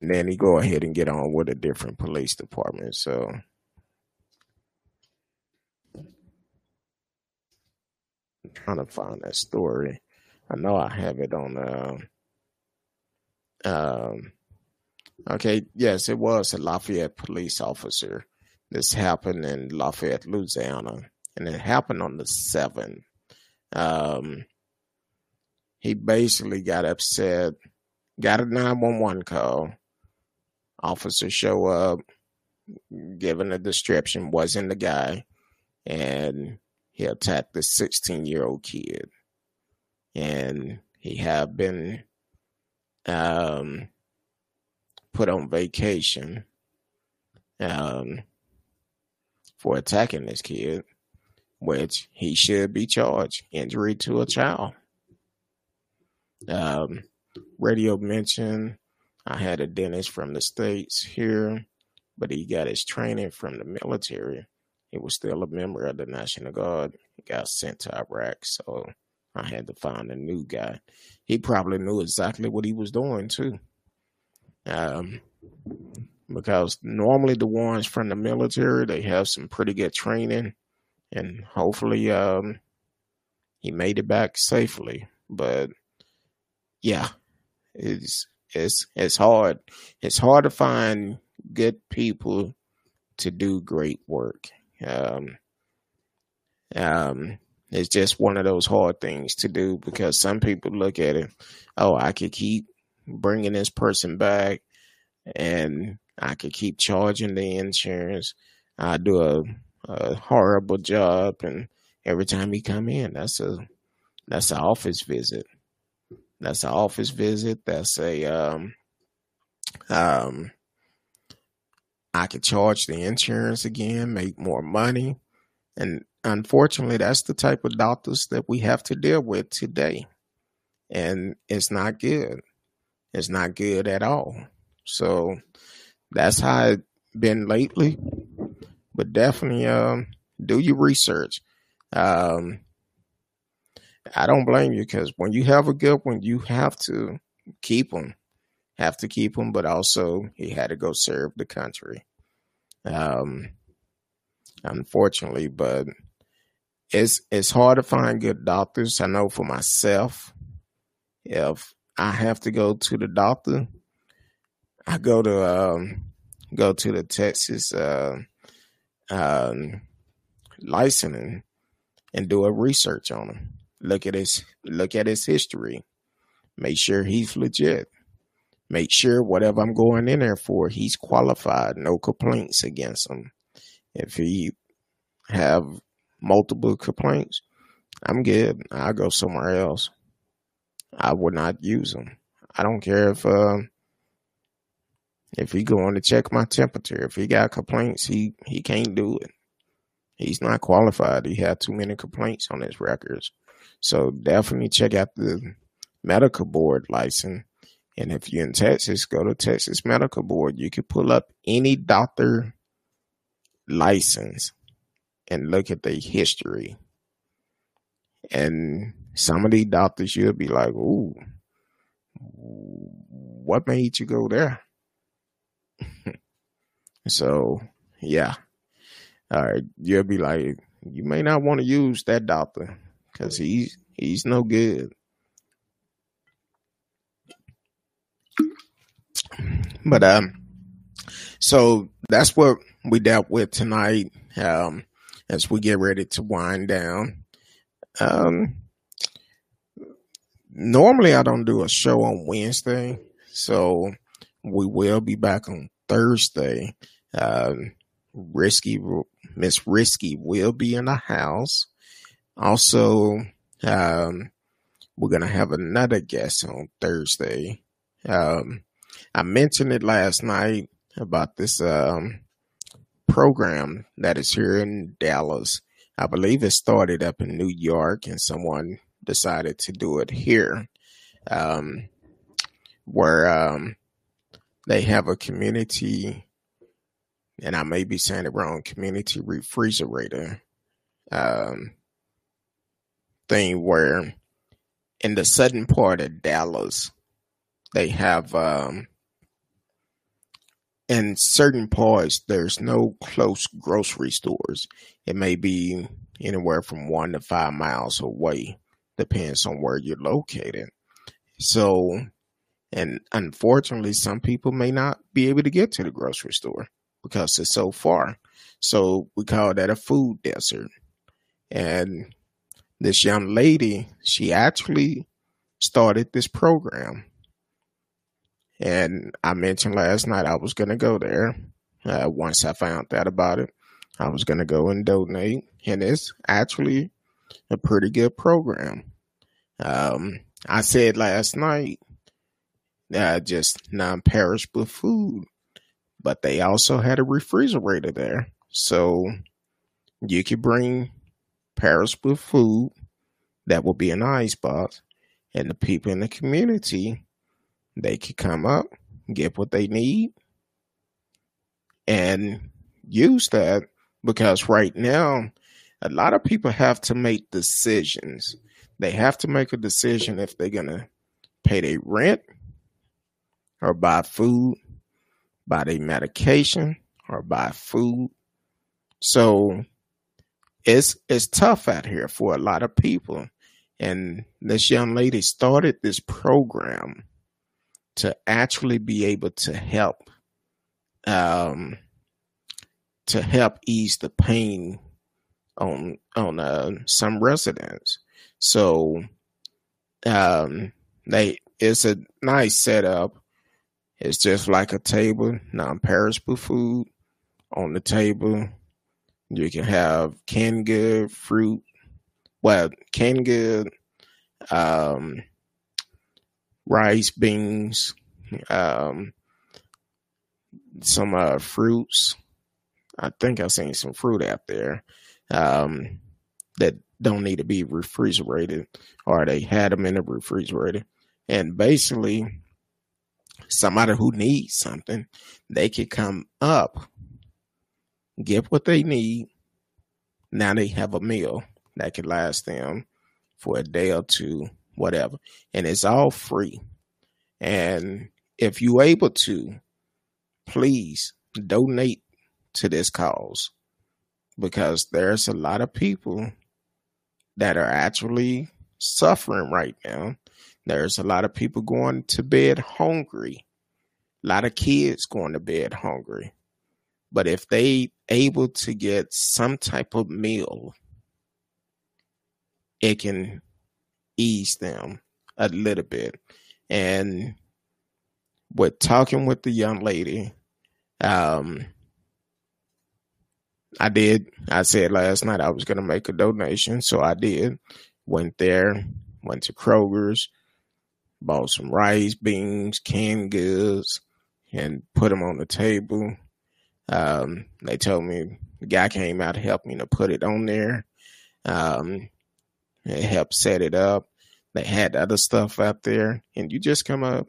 and then he go ahead and get on with a different police department so I'm trying to find that story. I know I have it on. Uh, um, okay, yes, it was a Lafayette police officer. This happened in Lafayette, Louisiana, and it happened on the seventh. Um, he basically got upset, got a nine one one call. Officer show up, given a description, wasn't the guy, and he attacked the 16 year old kid and he had been um, put on vacation um, for attacking this kid, which he should be charged injury to a child. Um, radio mentioned I had a dentist from the States here, but he got his training from the military he was still a member of the National Guard. He got sent to Iraq, so I had to find a new guy. He probably knew exactly what he was doing too. Um, because normally the ones from the military they have some pretty good training, and hopefully um, he made it back safely. But yeah, it's it's it's hard. It's hard to find good people to do great work. Um, um, it's just one of those hard things to do because some people look at it, oh, I could keep bringing this person back and I could keep charging the insurance. I do a, a horrible job, and every time he come in, that's a that's an office visit. That's an office visit. That's a um um I could charge the insurance again, make more money. And unfortunately, that's the type of doctors that we have to deal with today. And it's not good. It's not good at all. So that's how it's been lately. But definitely um, do your research. Um, I don't blame you because when you have a good one, you have to keep them have to keep them. but also he had to go serve the country. Um, unfortunately, but it's it's hard to find good doctors. I know for myself, if I have to go to the doctor, I go to um, go to the Texas uh, um, licensing and do a research on him. Look at his look at his history. Make sure he's legit. Make sure whatever I'm going in there for, he's qualified. No complaints against him. If he have multiple complaints, I'm good. I'll go somewhere else. I would not use him. I don't care if uh, if he going to check my temperature. If he got complaints, he he can't do it. He's not qualified. He had too many complaints on his records. So definitely check out the medical board license. And if you're in Texas, go to Texas Medical Board. You can pull up any doctor license and look at the history. And some of these doctors, you'll be like, ooh, what made you go there? so, yeah. All right. You'll be like, you may not want to use that doctor because he's, he's no good. But, um, so that's what we dealt with tonight. Um, as we get ready to wind down. Um, normally I don't do a show on Wednesday, so we will be back on Thursday. Um, Risky Miss Risky will be in the house. Also, um, we're gonna have another guest on Thursday. Um, I mentioned it last night about this um, program that is here in Dallas. I believe it started up in New York, and someone decided to do it here, um, where um, they have a community, and I may be saying it wrong, community refrigerator um, thing where in the southern part of Dallas, they have um, in certain parts there's no close grocery stores. It may be anywhere from one to five miles away depends on where you're located. So, and unfortunately, some people may not be able to get to the grocery store because it's so far. So we call that a food desert. And this young lady, she actually started this program. And I mentioned last night I was going to go there. Uh, once I found out about it, I was going to go and donate. And it's actually a pretty good program. Um, I said last night, uh, just non-perishable food, but they also had a refrigerator there, so you could bring perishable food that will be an ice box, and the people in the community they could come up, get what they need, and use that because right now a lot of people have to make decisions they have to make a decision if they're to pay their rent or buy food, buy their medication or buy food. So it's it's tough out here for a lot of people. And this young lady started this program to actually be able to help um to help ease the pain on on uh, some residents. So um they it's a nice setup. It's just like a table, non-perishable food on the table. You can have canned good fruit, well, canned good, um, rice, beans, um, some uh, fruits. I think I've seen some fruit out there um, that don't need to be refrigerated or they had them in the refrigerator. And basically, somebody who needs something, they could come up, get what they need. Now they have a meal that can last them for a day or two, whatever. And it's all free. And if you're able to, please donate to this cause because there's a lot of people that are actually suffering right now. There's a lot of people going to bed hungry. A lot of kids going to bed hungry. But if they able to get some type of meal, it can ease them a little bit. And with talking with the young lady, um, I did. I said last night I was going to make a donation, so I did. Went there, went to Kroger's, bought some rice, beans, canned goods, and put them on the table. Um, they told me the guy came out to help me to put it on there. Um, it helped set it up. They had other stuff out there, and you just come up,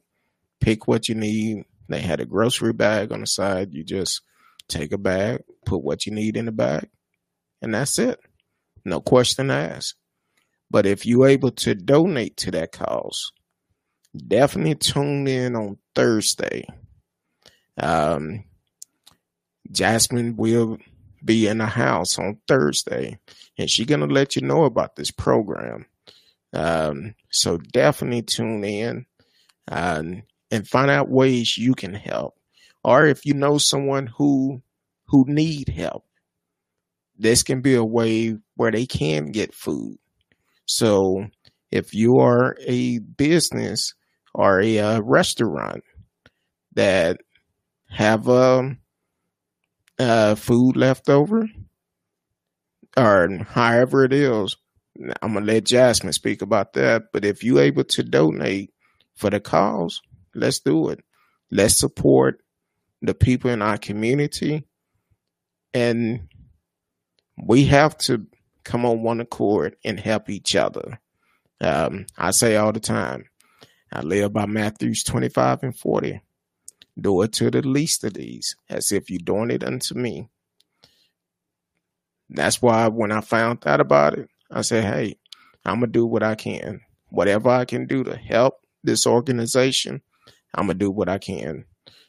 pick what you need. They had a grocery bag on the side. You just take a bag, put what you need in the bag, and that's it. No question asked. But if you're able to donate to that cause, definitely tune in on Thursday. Um, Jasmine will be in the house on Thursday, and she's gonna let you know about this program. Um, so definitely tune in and and find out ways you can help, or if you know someone who who need help, this can be a way where they can get food. So if you are a business or a, a uh, restaurant that have um uh, food left over, or however it is, I'm gonna let Jasmine speak about that. But if you're able to donate for the cause, let's do it. Let's support the people in our community, and we have to come on one accord and help each other. Um, I say all the time, I live by Matthews 25 and 40. Do it to the least of these, as if you're doing it unto me. That's why when I found out about it, I said, hey, I'm going to do what I can. Whatever I can do to help this organization, I'm going to do what I can.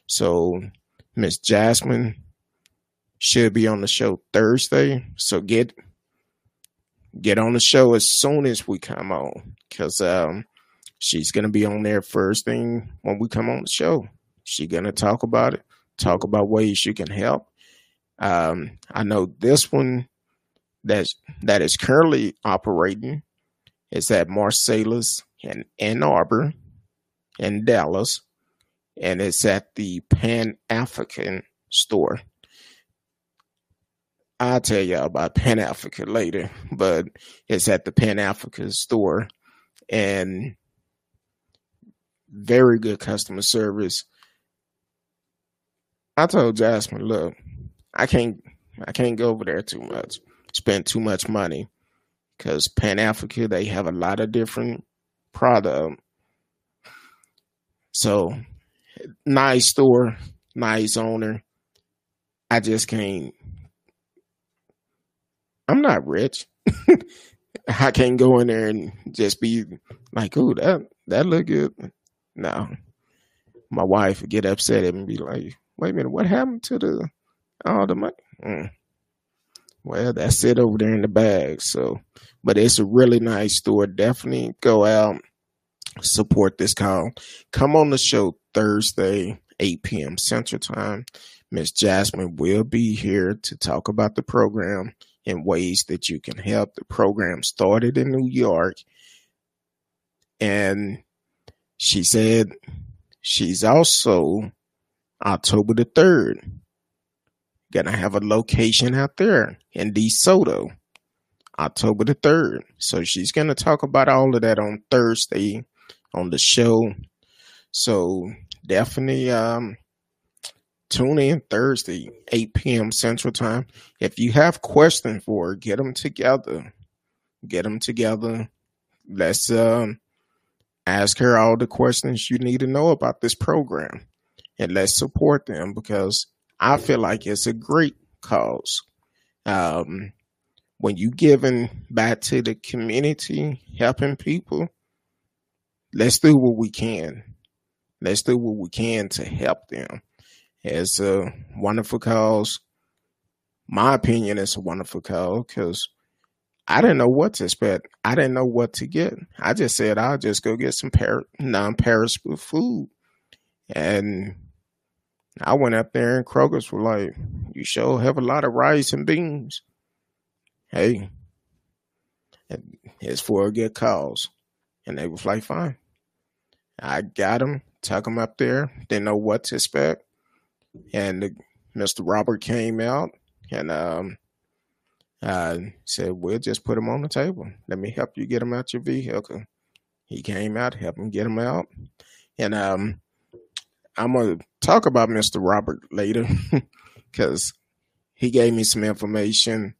So, Miss Jasmine should be on the show Thursday. So get get on the show as soon as we come on because um, she's going to be on there first thing when we come on the show. She gonna talk about it, talk about ways you can help. Um, I know this one that's that is currently operating is at Marsalis in Ann Arbor in Dallas, and it's at the Pan African store. I'll tell y'all about Pan Africa later, but it's at the Pan Africa store and very good customer service. I told Jasmine, look, I can't I can't go over there too much, spend too much money, because Pan Africa they have a lot of different product. So nice store, nice owner. I just can't. I'm not rich. I can't go in there and just be like, "Oh, that that look good." No, my wife would get upset and be like, wait a minute, what happened to the all the money? Mm. Well, that's it over there in the bag. So, but it's a really nice store. Definitely go out, support this call. Come on the show Thursday, 8 p.m. Central Time. Miss Jasmine will be here to talk about the program and ways that you can help. The program started in New York, and she said she's also October the 3rd. Gonna have a location out there in DeSoto, October the 3rd. So she's gonna talk about all of that on Thursday on the show. So definitely um tune in Thursday, 8 p.m. Central Time. If you have questions for her, get them together. Get them together. Let's um, ask her all the questions you need to know about this program and let's support them because I feel like it's a great cause. Um, when you giving back to the community, helping people, let's do what we can. Let's do what we can to help them. It's a wonderful cause. My opinion is a wonderful cause because I didn't know what to expect. I didn't know what to get. I just said I'll just go get some per- non-perishable food, and I went up there and Kroger's were like, you sure have a lot of rice and beans. Hey, it's for a good cause. And they was like, fine. I got them, tuck them up there, didn't know what to expect. And the, Mr. Robert came out and um, uh, said, we'll just put them on the table. Let me help you get them out your vehicle. He came out, helped him get them out. And um, I'm to talk about Mr. Robert later because he gave me some information.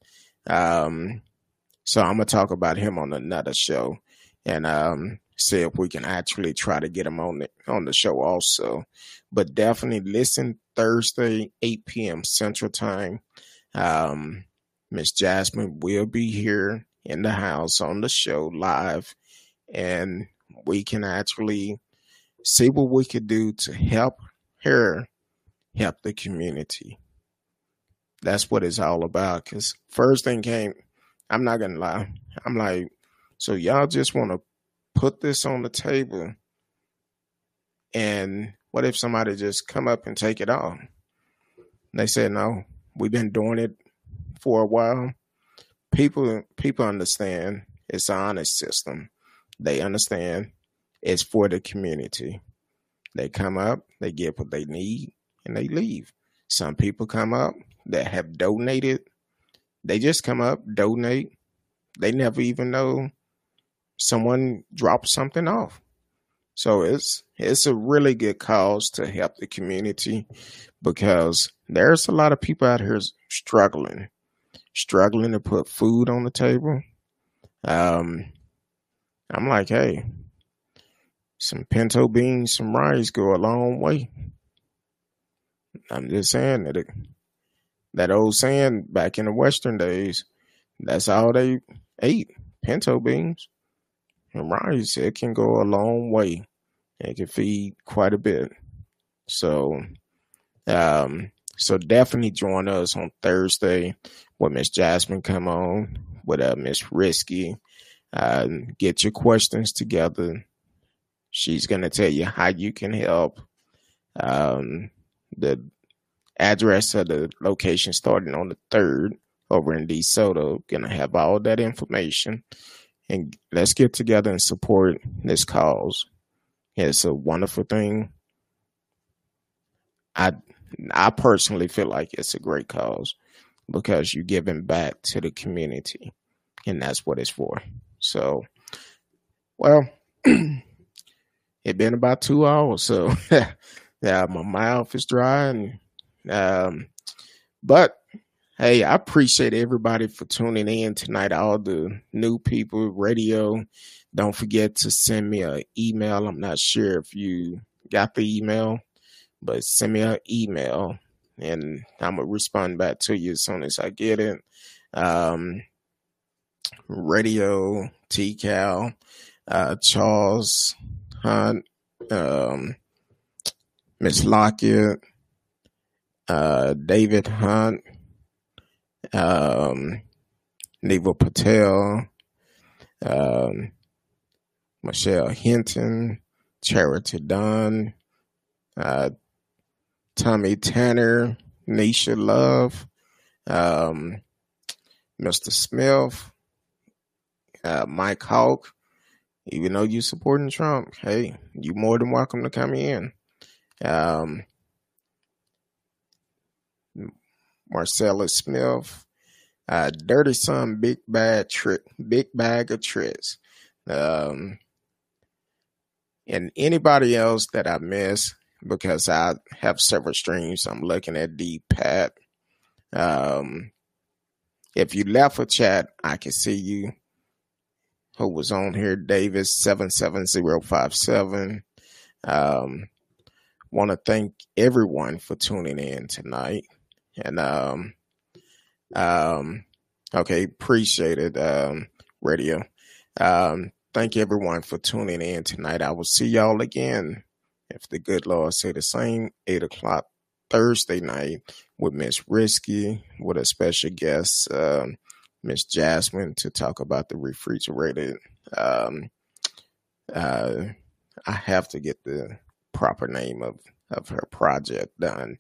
Um, so I'm to talk about him on another show and um, see if we can actually try to get him on the, on the show also. But definitely listen Thursday, 8 p.m. Central Time. Um, Miss Jasmine will be here in the house on the show live, and we can actually see what we could do to help her help the community. That's what it's all about. Because first thing came, I'm not gonna lie, I'm like, so y'all just want to put this on the table, and what if somebody just come up and take it off? They said no. We've been doing it for a while. People people understand it's an honest system. They understand it's for the community. They come up, they get what they need, and they leave. Some people come up that have donated. They just come up, donate. They never even know someone dropped something off. So it's it's a really good cause to help the community because there's a lot of people out here struggling, struggling to put food on the table. Um, I'm like, hey, some pinto beans, some rice go a long way. I'm just saying that it, that old saying back in the Western days, that's all they ate pinto beans and rice. It can go a long way. It can feed quite a bit. So, um, so definitely join us on Thursday with Miss Jasmine come on with uh, Miss Risky. Uh, get your questions together She's going to tell you how you can help. Um, the address of the location starting on the 3rd over in DeSoto. Going to have all that information. And let's get together and support this cause. It's a wonderful thing. I I personally feel like it's a great cause because you're giving back to the community, and that's what it's for. So, well, it been about two hours, so yeah, my mouth is dry. And um, but hey, I appreciate everybody for tuning in tonight. All the new people, radio. Don't forget to send me an email. I'm not sure if you got the email, but send me an email and I'm gonna respond back to you as soon as I get it. Um, radio, TCal, uh, Charles Hunt, um, Miss Lockett, uh, David Hunt, um, Neva Patel, um, Michelle Hinton, Charity Dunn, uh, Tommy Tanner, Nisha Love, um, Mr. Smith, uh, Mike Hawk, even though you supporting Trump, hey, you more than welcome to come in. Um, Marcellus Smith, uh, Dirty Son, Big Bad Trick, Big Bag of Tricks. Um, and anybody else that I miss because I have several streams. I'm looking at D Pat. Um, if you left a chat, I can see you who was on here, Davis seven seven zero five seven. Um, want to thank everyone for tuning in tonight, and um, um, okay, appreciate it, um, radio. Um, thank you everyone for tuning in tonight. I will see y'all again if the good Lord say the same. Eight o'clock Thursday night with Miss Risky with a special guest. Um, Miss Jasmine to talk about the refrigerated. Um, uh, I have to get the proper name of of her project done.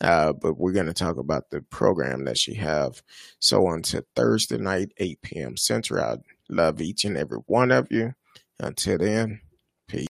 Uh, but we're going to talk about the program that she have. So until Thursday night, 8 p.m. Central, I love each and every one of you. Until then,